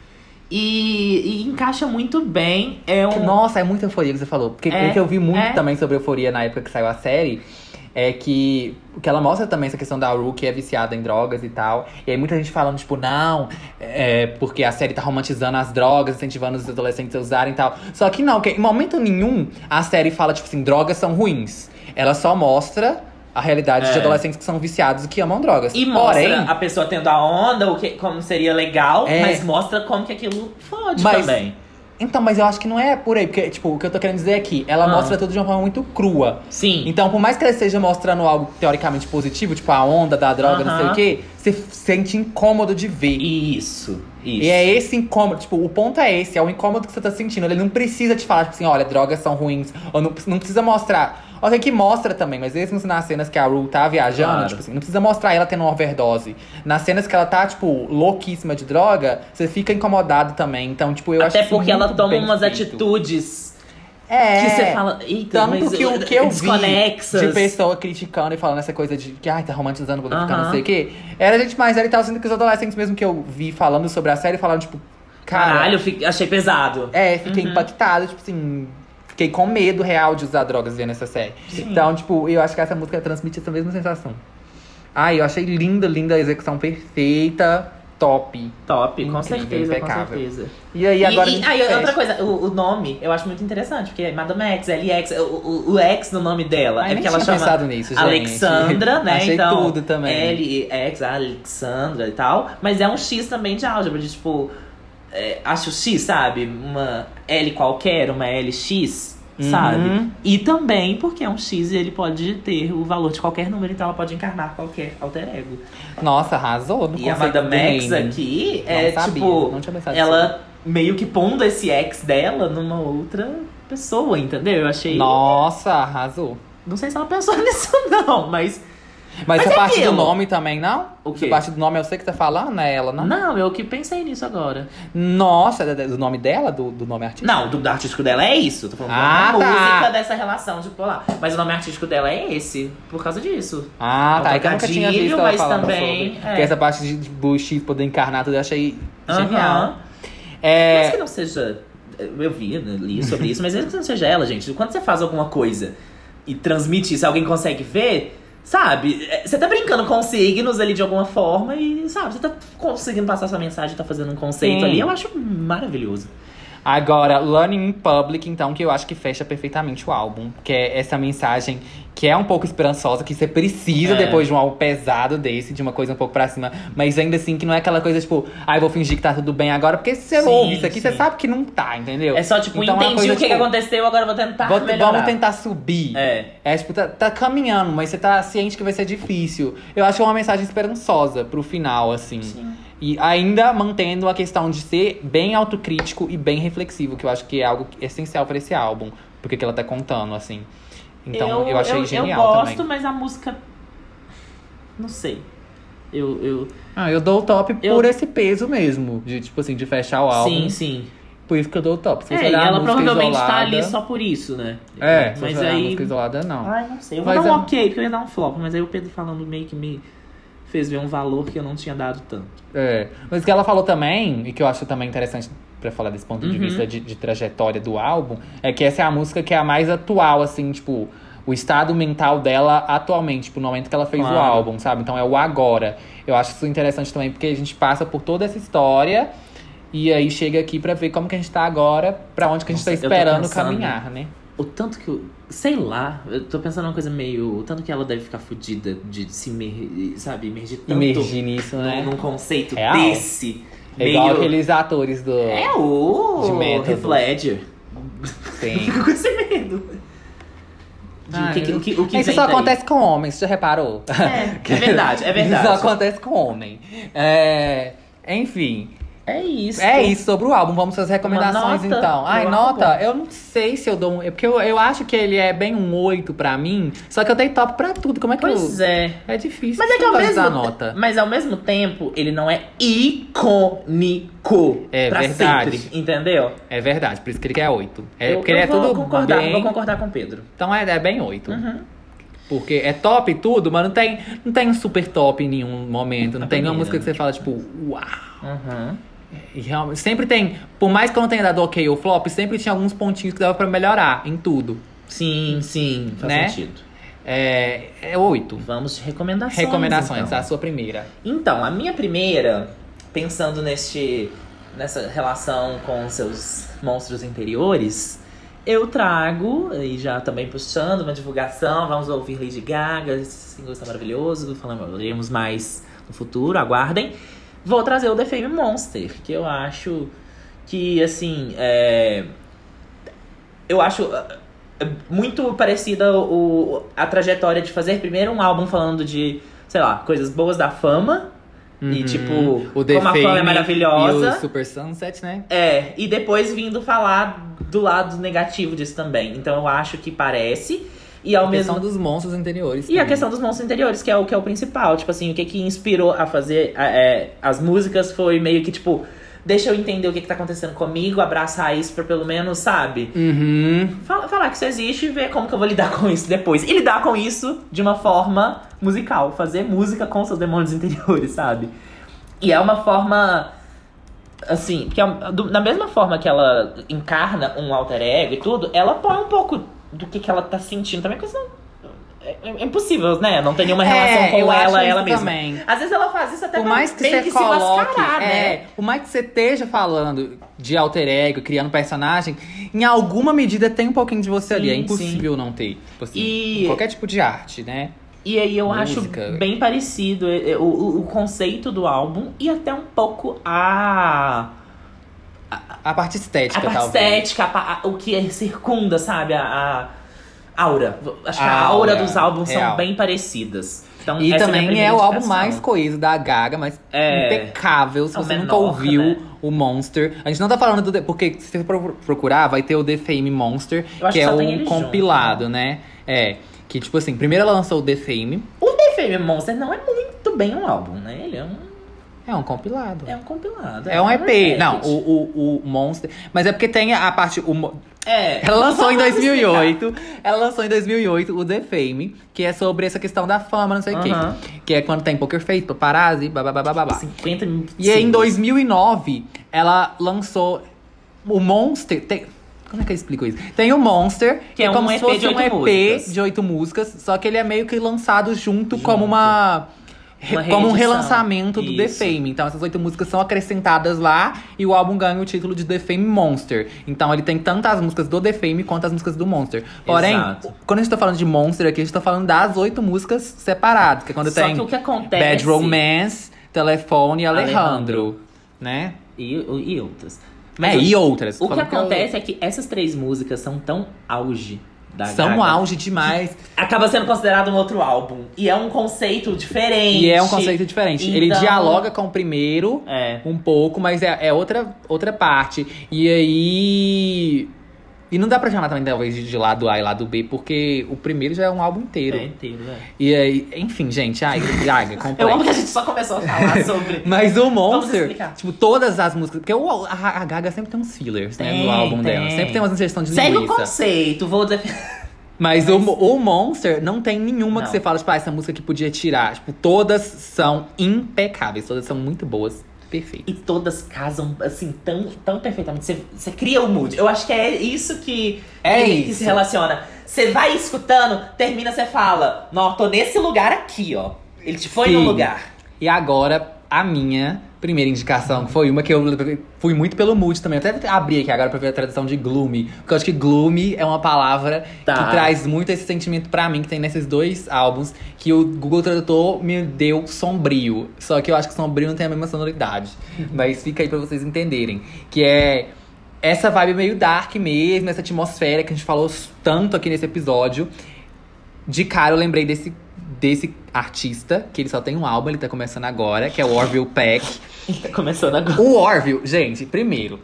E, e encaixa muito bem. É um. Nossa, é muita euforia que você falou. Porque É, o que eu vi muito é. também sobre euforia na época que saiu a série é que. que ela mostra também essa questão da Ru, que é viciada em drogas e tal. E aí muita gente falando, tipo, não, é porque a série tá romantizando as drogas, incentivando os adolescentes a usarem e tal. Só que não, que em momento nenhum a série fala, tipo assim, drogas são ruins. Ela só mostra a realidade É. de adolescentes que são viciados e que amam drogas. E mostra Porém, a pessoa tendo a onda, o que, como seria legal, É. mas mostra como que aquilo fode Mas- também. Então, mas eu acho que não é por aí, porque, tipo, o que eu tô querendo dizer é que ela Ah. mostra tudo de uma forma muito crua. Sim. Então, por mais que ela esteja mostrando algo teoricamente positivo, tipo a onda da droga, não sei o quê, você sente incômodo de ver. Isso. Isso. E é esse incômodo, tipo, o ponto é esse, é o incômodo que você tá sentindo. Ele não precisa te falar, tipo assim, olha, drogas são ruins. Ou não, não precisa mostrar. Ok, que mostra também, mas mesmo nas cenas que a Ru tá viajando, Claro. tipo assim, não precisa mostrar ela tendo uma overdose. Nas cenas que ela tá, tipo, louquíssima de droga, você fica incomodado também. Então, tipo, eu acho Até porque ela toma umas feito. atitudes É. que você fala. Eita, Tanto mas que o que eu vi de pessoa criticando e falando essa coisa de que ai, tá romantizando, glorificando, Aham. não sei o quê. Era gente mais velha e tal, sendo que os adolescentes mesmo que eu vi falando sobre a série falaram, tipo, cara. Caralho, eu fiquei- achei pesado. É, fiquei Uhum. impactado, tipo assim. Fiquei com medo real de usar drogas vendo essa série. Sim. Então, tipo, eu acho que essa música transmite essa mesma sensação. Ai, eu achei linda, linda a execução perfeita, top. Top, com Incrível, certeza, com impecável. certeza. E aí, agora. e, gente aí, fecha. outra coisa, o, o nome eu acho muito interessante, porque é Madame X, LX, o, o, o X no nome dela. Ai, é porque ela tinha chama pensado nisso, gente. Alexandra, né? Achei então, tudo também. L-X, Alexandra e tal. Mas é um X também de álgebra, de tipo. É, acho X, sabe? Uma L qualquer, uma LX, Uhum. sabe? E também porque é um X e ele pode ter o valor de qualquer número, então ela pode encarnar qualquer alter ego. Nossa, arrasou no E a Madame X naming. aqui Não é sabia, tipo. ela meio que pondo esse ex dela numa outra pessoa, entendeu? Eu achei. Nossa, arrasou. Não sei se ela pensou nisso, não, mas. Mas, Mas essa é parte aquilo. do nome também, não? O quê? Essa parte do nome eu sei que tá falando, é ela, não? Não, eu que pensei nisso agora. Nossa, é do nome dela? Do, do nome artístico? Não, do, do artístico dela é isso. Tô falando Ah, da tá. música dessa relação de polar. Mas o nome artístico dela é esse, por causa disso. Ah, É um tá. É que eu nunca tinha visto ela mas também, sobre. é. Que essa parte de, bullshit poder encarnar tudo eu achei genial. Aham. É, Mesmo que não seja. Eu vi, né, li sobre isso, mas mesmo que não seja ela, gente. Quando você faz alguma coisa e transmite isso, alguém consegue ver, sabe? É, Você tá brincando com signos ali de alguma forma e, sabe, você tá conseguindo passar essa mensagem, tá fazendo um conceito Sim. ali. Eu acho maravilhoso. Agora, Learning in Public, então, que eu acho que fecha perfeitamente o álbum. Que é essa mensagem que é um pouco esperançosa, que você precisa É. depois de um álbum pesado desse, de uma coisa um pouco pra cima. Mas ainda assim, que não é aquela coisa tipo, ai, vou fingir que tá tudo bem agora. Porque se você Sim, ouve isso aqui, sim. você sabe que não tá, entendeu? É só, tipo, Então, uma entendi coisa, o que, que tipo, aconteceu, agora vou tentar Vou- melhorar. Vamos tentar subir. É. É, tipo, tá, tá caminhando, mas você tá ciente que vai ser difícil. Eu acho que é uma mensagem esperançosa pro final, assim. Sim. E ainda mantendo a questão de ser bem autocrítico e bem reflexivo, que eu acho que é algo essencial pra esse álbum. Porque que ela tá contando, assim. Então eu, achei genial Eu gosto, também. mas a música. Não sei. Eu. eu... Ah, eu dou o top Eu- por esse peso mesmo. De, tipo assim, de fechar o álbum. Sim, sim. Por isso que eu dou o top. Se você É, e ela provavelmente isolada, tá ali só por isso, né? É, mas olhar a aí. música isolada, não. Ai, não sei. Eu vou Mas dar um é- ok, porque eu ia dar um flop, mas aí o Pedro falando meio que me fez ver um valor que eu não tinha dado tanto. É, mas o que ela falou também, e que eu acho também interessante pra falar desse ponto de Uhum. vista de, de trajetória do álbum, é que essa é a música que é a mais atual, assim, tipo, o estado mental dela atualmente, tipo, no momento que ela fez o Claro. álbum, sabe? Então é o agora. Eu acho isso interessante também, porque a gente passa por toda essa história e aí chega aqui pra ver como que a gente tá agora, pra onde que a gente Nossa, tá esperando pensando- caminhar, né? O tanto que eu. Sei lá, eu tô pensando uma coisa meio. O tanto que ela deve ficar fodida de se imer, sabe, imergir tanto Imergir nisso, né? num conceito Real. desse. É meio. igual aqueles atores do. É o. De método. Heath Ledger. Sim. Fico com esse medo. Ah, o que, o que, o que Isso só daí. acontece com homens, você já reparou? É, é verdade, é verdade. Isso só acontece com homem. É, enfim, É isso. é isso sobre o álbum. Vamos às recomendações então. Ai, nota, álbum. eu não sei se eu dou um. é Porque eu, eu acho que ele é bem um 8 pra mim. Só que eu dei top pra tudo. Como é que Pois eu. é. É difícil. Mas é que ao mesmo nota. Mas ao mesmo tempo, ele não é icônico É verdade. sempre, entendeu? É verdade, por isso que ele quer 8. É eu, porque eu ele é vou tudo concordar, bem. vou concordar com o Pedro. Então é, é bem 8. Uhum. Porque é top tudo, mas não tem, não tem um super top em nenhum momento. Não A tem nenhuma música que você fala, tipo, uau. Uhum. E realmente, sempre tem, por mais que eu não tenha dado ok ou flop, sempre tinha alguns pontinhos que dava pra melhorar em tudo. Sim, sim, faz Né? sentido. É, é 8. Vamos de recomendações. Recomendações, então. a sua primeira. Então, a minha primeira, pensando neste, nessa relação com seus monstros interiores, eu trago, e já também puxando uma divulgação, vamos ouvir Lady Gaga, esse single está maravilhoso, falaremos mais no futuro, aguardem. Vou trazer o The Fame Monster, que eu acho que, assim, é... Eu acho é, muito parecida o, a trajetória de fazer primeiro um álbum falando de, sei lá, coisas boas da fama. E, Uhum. tipo, o The como a fama é maravilhosa. E o Super Sunset, né? É, e depois vindo falar do lado negativo disso também. Então eu acho que parece. E ao a mesmo questão dos monstros interiores. e a também. questão dos monstros interiores, que é o que é o principal. Tipo assim, o que que inspirou a fazer a- é, as músicas foi meio que, tipo, deixa eu entender o que que tá acontecendo comigo, abraçar isso pra pelo menos, sabe? Uhum. Fala- falar que isso existe e ver como que eu vou lidar com isso depois. E lidar com isso de uma forma musical. Fazer música com seus demônios interiores, sabe? E é uma forma. Assim, porque é- do- da mesma forma que ela encarna um alter ego e tudo, ela põe um pouco do que, que ela tá sentindo também, porque senão. É, é impossível, né? Não tem nenhuma relação É, com ela, ela mesma. também. Às vezes ela faz isso até Por mais que você que coloque, se mascarar, é, né? por mais que você esteja falando de alter ego, criando personagem, em alguma medida tem um pouquinho de você ali. É Sim, impossível não ter. Tipo assim, E- qualquer tipo de arte, né? E aí eu Música. acho bem parecido é, é, o, o, o conceito do álbum e até um pouco a, A parte estética, a parte talvez. estética, a a- o que circunda, sabe? A, a aura. Acho que A a aura aura, dos álbuns real. são bem parecidas. Então, E é a também é primeira o álbum mais coeso da Gaga, mas É. impecável. Se É você nunca menor, ouviu né? o Monster. A gente não tá falando do. The- Porque se você pro- procurar, vai ter o The Fame Monster, que que é ele compilado, junto, né? É. Que, tipo assim, primeiro ela lançou o The Fame. O The Fame Monster não é muito bem um álbum, né? Ele é um, É um compilado. é um compilado. É um EP. Não, o, o, o Monster. Mas é porque tem a parte. O, É. ela lançou em Vamos explicar. 2008. Ela lançou em 2008 o The Fame, que é sobre essa questão da fama, não sei o quê. Que é quando tem Poker Face, paparazzi, babá. 50 mil E aí, em singles. 2009, ela lançou o Monster. Tem, como é que eu explico isso? Tem o Monster, Que é um como se EP fosse de um EP músicas. de oito músicas, só que ele é meio que lançado junto, como Junto. uma. Uma como um relançamento do The Isso. Fame. Então, essas oito músicas são acrescentadas lá e o álbum ganha o título de The Fame Monster. Então, ele tem tanto as músicas do The Fame quanto as músicas do Monster. Porém, Exato. quando a gente tá falando de Monster aqui, a gente tá falando das oito músicas separadas. Que é quando Só tem que o que acontece. Bad Romance, Telefone e Alejandro. Alejandro. Né? E, e outras. é, o- e outras. O que eu- acontece é que essas três músicas são tão auge da São Gaga, auge demais. Acaba sendo considerado um outro álbum. E é um conceito diferente. E é um conceito diferente. Ele Então- dialoga com o primeiro É. um pouco, mas é, é outra, outra parte. E aí. E não dá pra chamar também, talvez, de lado A e lado B, porque o primeiro já é um álbum inteiro. É inteiro, né? E aí, enfim, gente, ai, Gaga, Eu amo complexo. que a gente só começou a falar sobre. Mas o Monster, tipo, todas as músicas. Porque o, a, a Gaga sempre tem uns fillers, né, Tem, no álbum tem. dela. Sempre tem umas inserções de Segue o linguiça. conceito, vou dizer. Mas, O, o Monster não tem nenhuma que Não. você fala, tipo, ah, essa música que podia tirar. Tipo, todas são impecáveis, todas são muito boas. Perfeito. E todas casam, assim, tão, tão perfeitamente. Você, cria o mood. Eu acho que é isso que, É que, que isso. se relaciona. Você vai escutando, termina, você fala: Não, tô nesse lugar aqui, ó. Ele te foi no Sim. lugar. E agora, a minha primeira indicação, que foi uma que eu fui muito pelo mood também. Eu até abri aqui agora pra ver a tradução de gloomy. Porque eu acho que gloomy é uma palavra Tá. que traz muito esse sentimento pra mim, que tem nesses dois álbuns, que o Google Tradutor me deu sombrio. Só que eu acho que sombrio não tem a mesma sonoridade. Mas fica aí pra vocês entenderem. Que é essa vibe meio dark mesmo, essa atmosfera que a gente falou tanto aqui nesse episódio. De cara eu lembrei desse, desse artista, que ele só tem um álbum, ele tá começando agora, que é o Orville Peck. Tá começando agora. O Orville, gente, primeiro,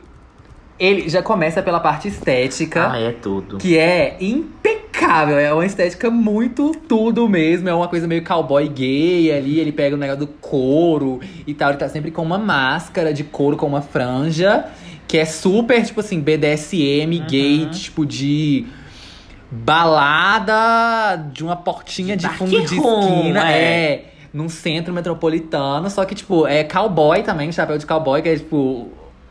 ele já começa pela parte estética, Ah, é tudo. que é impecável. É uma estética muito tudo mesmo. É uma coisa meio cowboy gay ali. Ele pega o negócio do couro e tal. Ele tá sempre com uma máscara de couro com uma franja. Que é super, tipo assim, BDSM, gay, tipo de balada de uma portinha de Dark fundo de esquina. é. é. Num centro metropolitano. Só que, tipo, é cowboy também, chapéu de cowboy, que é tipo.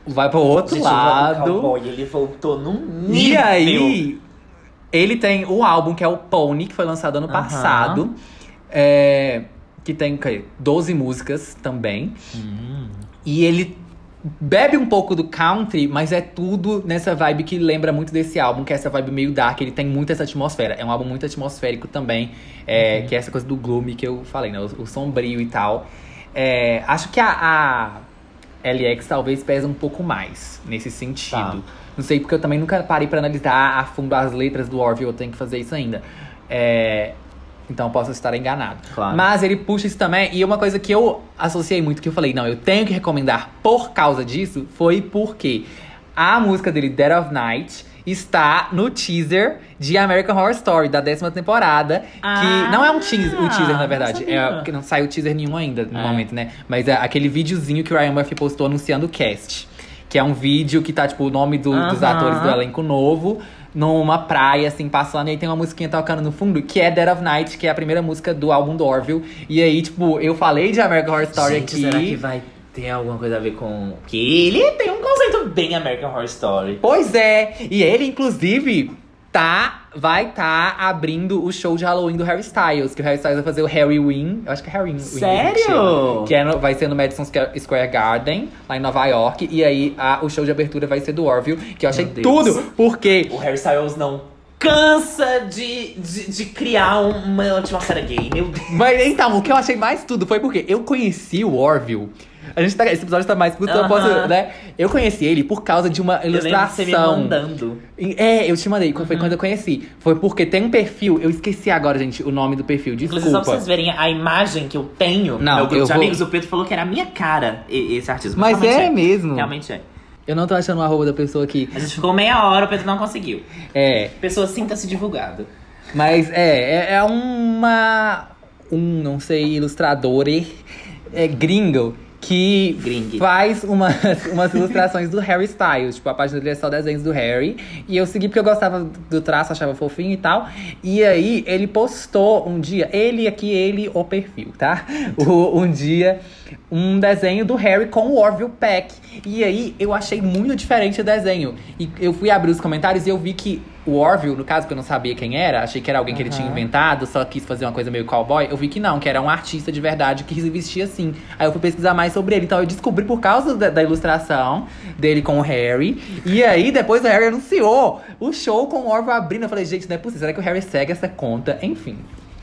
Vai pro outro Gente, lado. O cowboy, ele voltou num nível. E aí, ele tem um álbum que é o Pony, que foi lançado ano Aham. passado. é, que tem o quê? 12 músicas também. Hum. E ele bebe um pouco do country, mas é tudo nessa vibe que lembra muito desse álbum, que é essa vibe meio dark. Ele tem muito essa atmosfera. É um álbum muito atmosférico também, é, Uhum. que é essa coisa do gloomy que eu falei, né? O, o sombrio e tal. É, acho que a, a LX talvez pesa um pouco mais nesse sentido. Tá. Não sei, porque eu também nunca parei pra analisar a fundo as letras do Orville, eu tenho que fazer isso ainda. É, então posso estar enganado. Claro. Mas ele puxa isso também. E uma coisa que eu associei muito, que eu falei, não, eu tenho que recomendar por causa disso, foi porque a música dele, Dead of Night, está no teaser de American Horror Story, da décima temporada. Ah, que não é um teaser, um teaser, na verdade. É, porque não saiu teaser nenhum ainda no É. momento, né? Mas é aquele videozinho que o Ryan Murphy postou anunciando o cast. Que é um vídeo que tá, tipo, o nome do- dos Aham. atores do elenco novo numa praia, assim, passando. E aí tem uma musiquinha tocando no fundo, que é Dead of Night, que é a primeira música do álbum do Orville. E aí, tipo, eu falei de American Horror Story Gente, aqui. será que vai ter alguma coisa a ver com... Que ele tem um conceito bem American Horror Story. Pois é! E ele, inclusive, tá. Vai tá abrindo o show de Halloween do Harry Styles. Que o Harry Styles vai fazer o Harry Win. Eu acho que é Harry Win. Sério? que chama, Que é no- vai ser no Madison Square Garden, lá em Nova York. E aí a- o show de abertura vai ser do Orville. Que eu achei tudo, porque. O Harry Styles não cansa de, de, de criar uma atmosfera gay. Meu Deus. Mas então, o que eu achei mais tudo foi porque eu conheci o Orville. A gente tá, esse episódio tá mais curto, eu Aham. posso, né? Eu conheci ele por causa de uma Eu lembro ilustração. você me mandando. É, eu te mandei, Uhum. foi quando eu conheci. Foi porque tem um perfil, eu esqueci agora, gente, o nome do perfil, Inclusive, desculpa. só pra vocês verem a imagem que eu tenho Não, no meu grupo eu de vou- amigos, o Pedro falou que era a minha cara, e- esse artista. Mas realmente é mesmo. Realmente é. Eu não tô achando o arroba da pessoa aqui. A gente ficou meia hora, o Pedro não conseguiu. É, Pessoa sinta-se divulgado. mas é, é, é uma. Um, não sei, ilustrador é, gringo que Gringue. faz umas, umas ilustrações do Harry Styles. Tipo, a página dele é só desenhos do Harry. E eu segui porque eu gostava do traço, achava fofinho e tal. E aí, ele postou um dia, ele aqui, ele, o perfil, tá? O, um dia, um desenho do Harry com o Orville Peck. E aí, eu achei muito diferente o desenho. E eu fui abrir os comentários e eu vi que o Orville, no caso, que eu não sabia quem era, achei que era alguém que ele tinha inventado, só quis fazer uma coisa meio cowboy. Eu vi que não, que era um artista de verdade que se vestia assim. Aí eu fui pesquisar mais sobre ele. Então eu descobri por causa da, da ilustração dele com o Harry. E aí depois o Harry anunciou o show com o Orville abrindo. Eu falei, gente, não é possível. Será que o Harry segue essa conta? Enfim.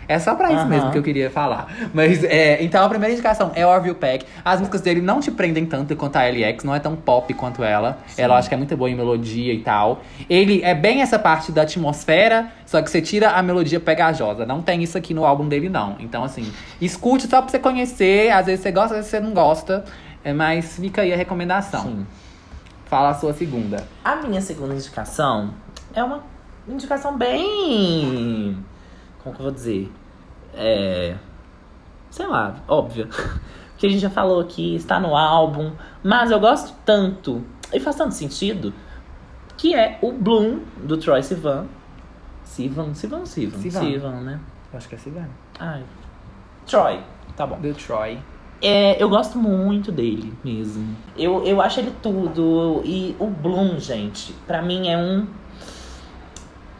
É só pra isso mesmo que eu queria falar. Mas, é, então a primeira indicação é Orville Peck. As músicas dele não te prendem tanto quanto a LX, não é tão pop quanto ela. Ela eu acho que é muito boa em melodia e tal. Ele é bem essa parte da atmosfera, só que você tira a melodia pegajosa. Não tem isso aqui no álbum dele, não. Então, assim, escute só pra você conhecer. Às vezes você gosta, às vezes você não gosta. É, mas fica aí a recomendação. Sim. Fala a sua segunda. A minha segunda indicação é uma indicação bem. Como que eu vou dizer? É. Sei lá, óbvia. Que a gente já falou aqui, está no álbum. Mas eu gosto tanto, e faz tanto sentido, que é o Bloom do Troy Sivan. Sivan, Sivan, Sivan. Sivan. Sivan, né? Eu acho que é cigano. Ai. Troy, tá bom. Do Troy. É, eu gosto muito dele mesmo. Eu, eu acho ele tudo. E o Bloom, gente, pra mim é um.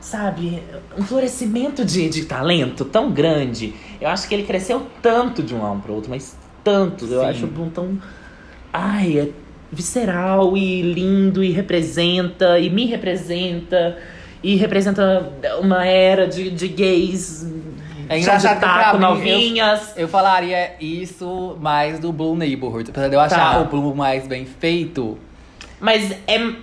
Sabe, um florescimento de, de talento tão grande. Eu acho que ele cresceu tanto de um álbum pro outro, mas tanto. Eu Sim. acho o Bloom tão. Ai, é visceral e lindo e representa e me representa e representa uma era de, de gays É engraçado pra taco, mim, eu- novinhas. Eu falaria isso mais do Blue Neighborhood. Apesar de eu achar Tá. o Blue mais bem feito, Mas é,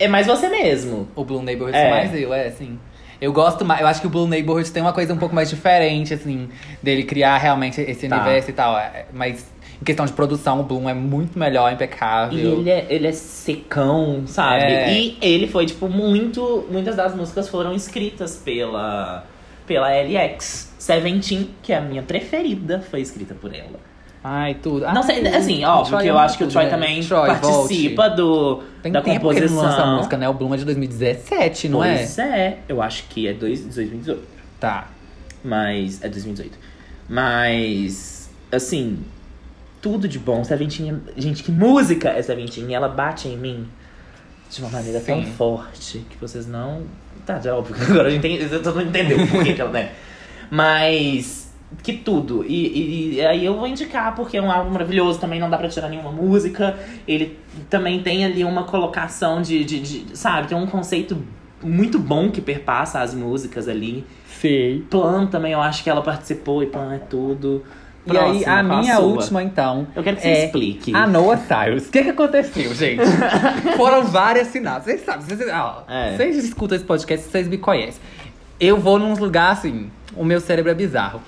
é mais você mesmo. o Blue Neighborhood É. é mais eu, é, assim. Eu gosto mais, eu acho que o Blue Neighborhood tem uma coisa um pouco mais diferente, assim, dele criar realmente esse Tá. universo e tal. é, Mas em questão de produção, o Bloom é muito melhor, impecável. E ele é, ele é secão, sabe? É. E ele foi, tipo, muito. Muitas das músicas foram escritas pela, pela LX. Seventeen, que é a minha preferida, foi escrita por ela. Ai, tudo. não sei, Ai, assim, óbvio Troy que eu ama acho que o Troy né? também Troy, participa volte. do, Tem da tempo que ele não composição. música, né? O Bloom é de 2017, não é? pois é? eu acho que é dois- 2018. Tá. Mas. É 2018. Mas. Assim. Tudo de bom. Seventeen. Gente, que música é Seventeen? E ela bate em mim de uma maneira tão Sim. forte que vocês não. Tá, já é óbvio agora eu entendi. Todo mundo entendeu por que ela, né? Mas. Que tudo. E, e- e aí eu vou indicar porque é um álbum maravilhoso. Também não dá pra tirar nenhuma música. Ele também tem ali uma colocação de. de, de- sabe? Tem um conceito muito bom que perpassa as músicas ali. Sei. Plan também, eu acho que ela participou e Plan é tudo. E aí, Próxima, a minha sua? última, então. Eu quero que você é explique. A Noah Cyrus. O que, que aconteceu, gente? Foram várias sinais. Vocês sabem, vocês, ó, É. vocês escutam esse podcast, vocês me conhecem. Eu vou num lugar assim, o meu cérebro é bizarro.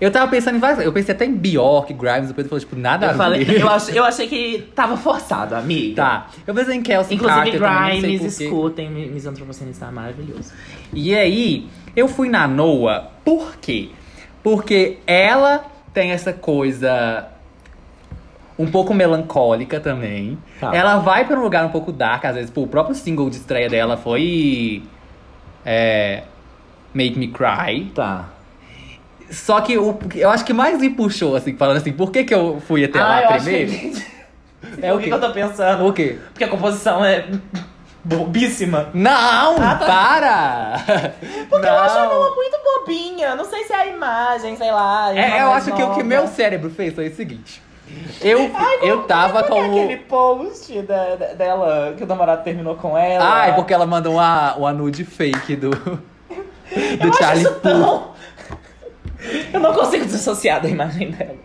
Eu tava pensando em várias. Eu pensei até em Bjork, Grimes, depois eu falei, tipo, nada Eu, a falei, ver. eu, ach, eu achei que tava forçado, amiga. Tá. Eu pensei em Kelsey Inclusive, Carter Grimes, escutem, Mi- Miss Antropocene está maravilhoso. E aí, eu fui na Noah, por quê? Porque ela tem essa coisa um pouco melancólica também. Tá. Ela vai pra um lugar um pouco dark, às vezes, pô, o próprio single de estreia dela foi. É. Make Me Cry. Tá. Só que o, eu acho que mais me puxou, assim, falando assim, por que, que eu fui até ah, lá eu primeiro? que... É o que que eu tô pensando? O quê? Porque a composição é bobíssima. Não! Ah, tá. Para! Porque eu acho Não. ela muito bobinha. Não sei se é a imagem, sei lá. É, uma eu acho que o que nova. meu cérebro fez foi o seguinte. Eu, Ai, eu tava com o. aquele post da- da- dela, que o namorado terminou com ela? Ai, porque ela mandou uma, uma nude fake do. Do eu Charlie acho isso tão... Eu não consigo desassociar da imagem dela.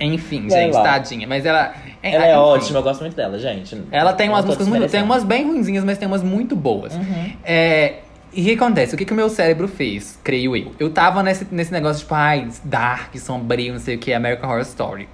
Enfim, Vai gente, lá. tadinha. Mas ela. Ela é enfim. ótima, eu gosto muito dela, gente. Ela tem umas músicas muito. Tem umas bem ruinzinhas, mas tem umas muito boas. Uhum. É, e o que acontece? O que, que o meu cérebro fez, creio eu? Eu tava nesse, nesse negócio, tipo, ai, dark, sombrio, não sei o que, American Horror Story.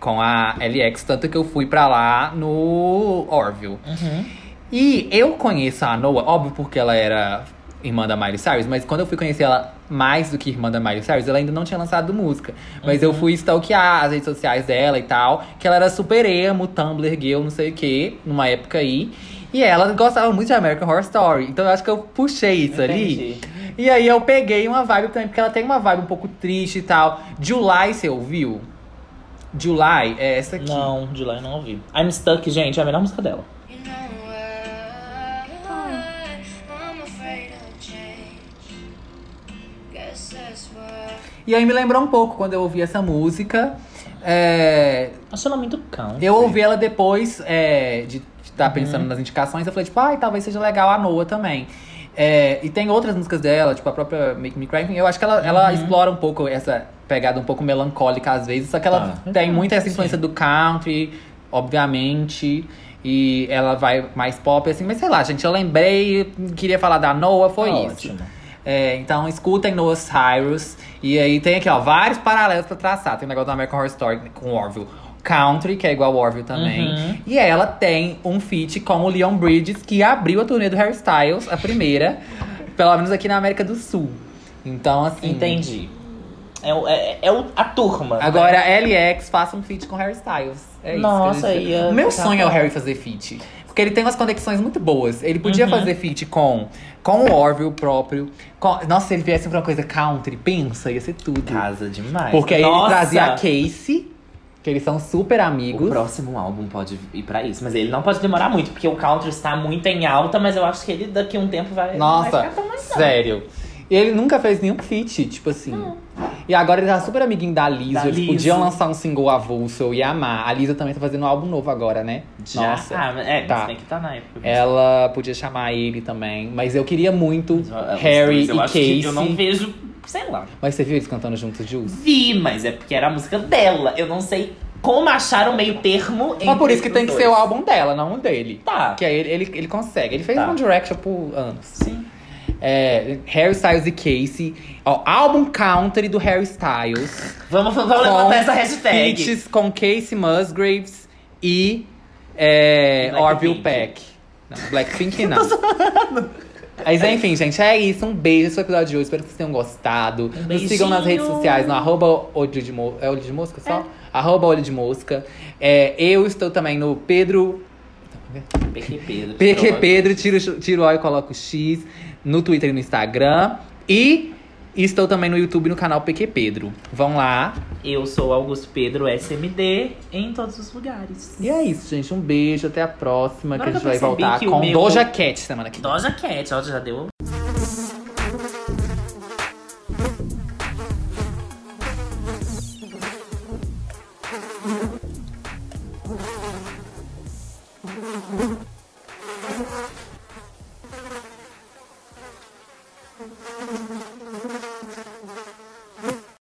Com a LX, tanto que eu fui pra lá no Orville. Uhum. E eu conheço a Noah, óbvio porque ela era irmã da Miley Cyrus, mas quando eu fui conhecer ela mais do que irmã da Miley Cyrus, ela ainda não tinha lançado música. Mas eu fui stalkear as redes sociais dela e tal, que ela era super emo, Tumblr, girl, não sei o que, numa época aí. E ela gostava muito de American Horror Story, então eu acho que eu puxei isso ali. Entendi. E aí eu peguei uma vibe também, porque ela tem uma vibe um pouco triste e tal. July, você ouviu? July é essa aqui. Não, eu não ouvi. I'm Stuck, gente, é a melhor música dela. E aí me lembrou um pouco quando eu ouvi essa música. É, Acho ela muito country. eu ouvi ela depois é, de estar pensando nas indicações. Eu falei, tipo, ai, talvez seja legal a Noah também. É, e tem outras músicas dela, tipo a própria Make Me Cry. Enfim, Eu acho que ela, ela explora um pouco essa pegada um pouco melancólica às vezes. Só que ela Tá. tem muito essa Sim. influência do country, obviamente. E ela vai mais pop, assim. Mas sei lá, gente, eu lembrei, queria falar da Noah, foi Tá isso. É, então escutem Noah Cyrus. E aí tem aqui, ó, vários paralelos pra traçar. Tem o negócio do American Horror Story com Orville. Country, que é igual Orville também. Uhum. E ela tem um feat com o Leon Bridges, que abriu a turnê do Harry Styles, a primeira. pelo menos aqui na América do Sul. Então, assim. Entendi. É, é, é a turma. Agora, LX faça um feat com Harry Styles. É isso. Nossa, que eu ia O meu sonho é o. Harry fazer feat. Porque ele tem umas conexões muito boas. Ele podia Uhum. fazer feat com, com o Orville próprio. com- nossa, se ele viesse pra uma coisa country, pensa, ia ser tudo. Casa demais. Porque aí ele Nossa! trazia a Casey. Que eles são super amigos. O próximo álbum pode ir pra isso, mas ele não pode demorar muito, porque o country está muito em alta, mas eu acho que ele daqui a um tempo vai. Nossa, vai ficar tão mais não. sério. E ele nunca fez nenhum feat, tipo assim. E agora ele tá super amiguinho da. Da Eles podiam lançar um single avulso, eu ia amar. A Lizzo também tá fazendo um álbum novo agora, né? Já? Nossa. Ah, é, Tá. mas tem que estar na época. Ela podia chamar ele também. Mas eu queria muito Os Harry eu e que Casey. Eu não vejo, sei lá. Mas você viu eles cantando juntos, Jules? Vi, mas é porque era a música dela. Eu não sei como achar o meio termo entre Mas por isso que tem que dois. ser o álbum dela, não o dele. Tá. Que aí ele, ele, ele consegue. Ele fez Tá. One Direction por anos. Sim. É, Harry Styles e Casey. Ó, álbum country do Harry Styles. Vamos, vamos levantar essa hashtag. feats com Casey Musgraves e é. Orville Peck. Não, Blackpink não. Mas enfim, gente, é isso. Um beijo. Esse episódio de hoje. Espero que vocês tenham gostado. Nos sigam nas redes sociais, no arroba olho de, mo é olho de mosca só? Arroba olho de mosca. É, eu estou também no Pedro... PQ Pedro. PQ Pedro, tiro, tiro o O e coloco o X no Twitter e no Instagram. E estou também no YouTube no canal PQ Pedro. Vão lá. Eu sou Augusto Pedro SMD em todos os lugares. E é isso, gente. Um beijo, até a próxima. Agora que a gente vai voltar com meu- Doja Cat semana que vem. Doja Cat, ó, já deu.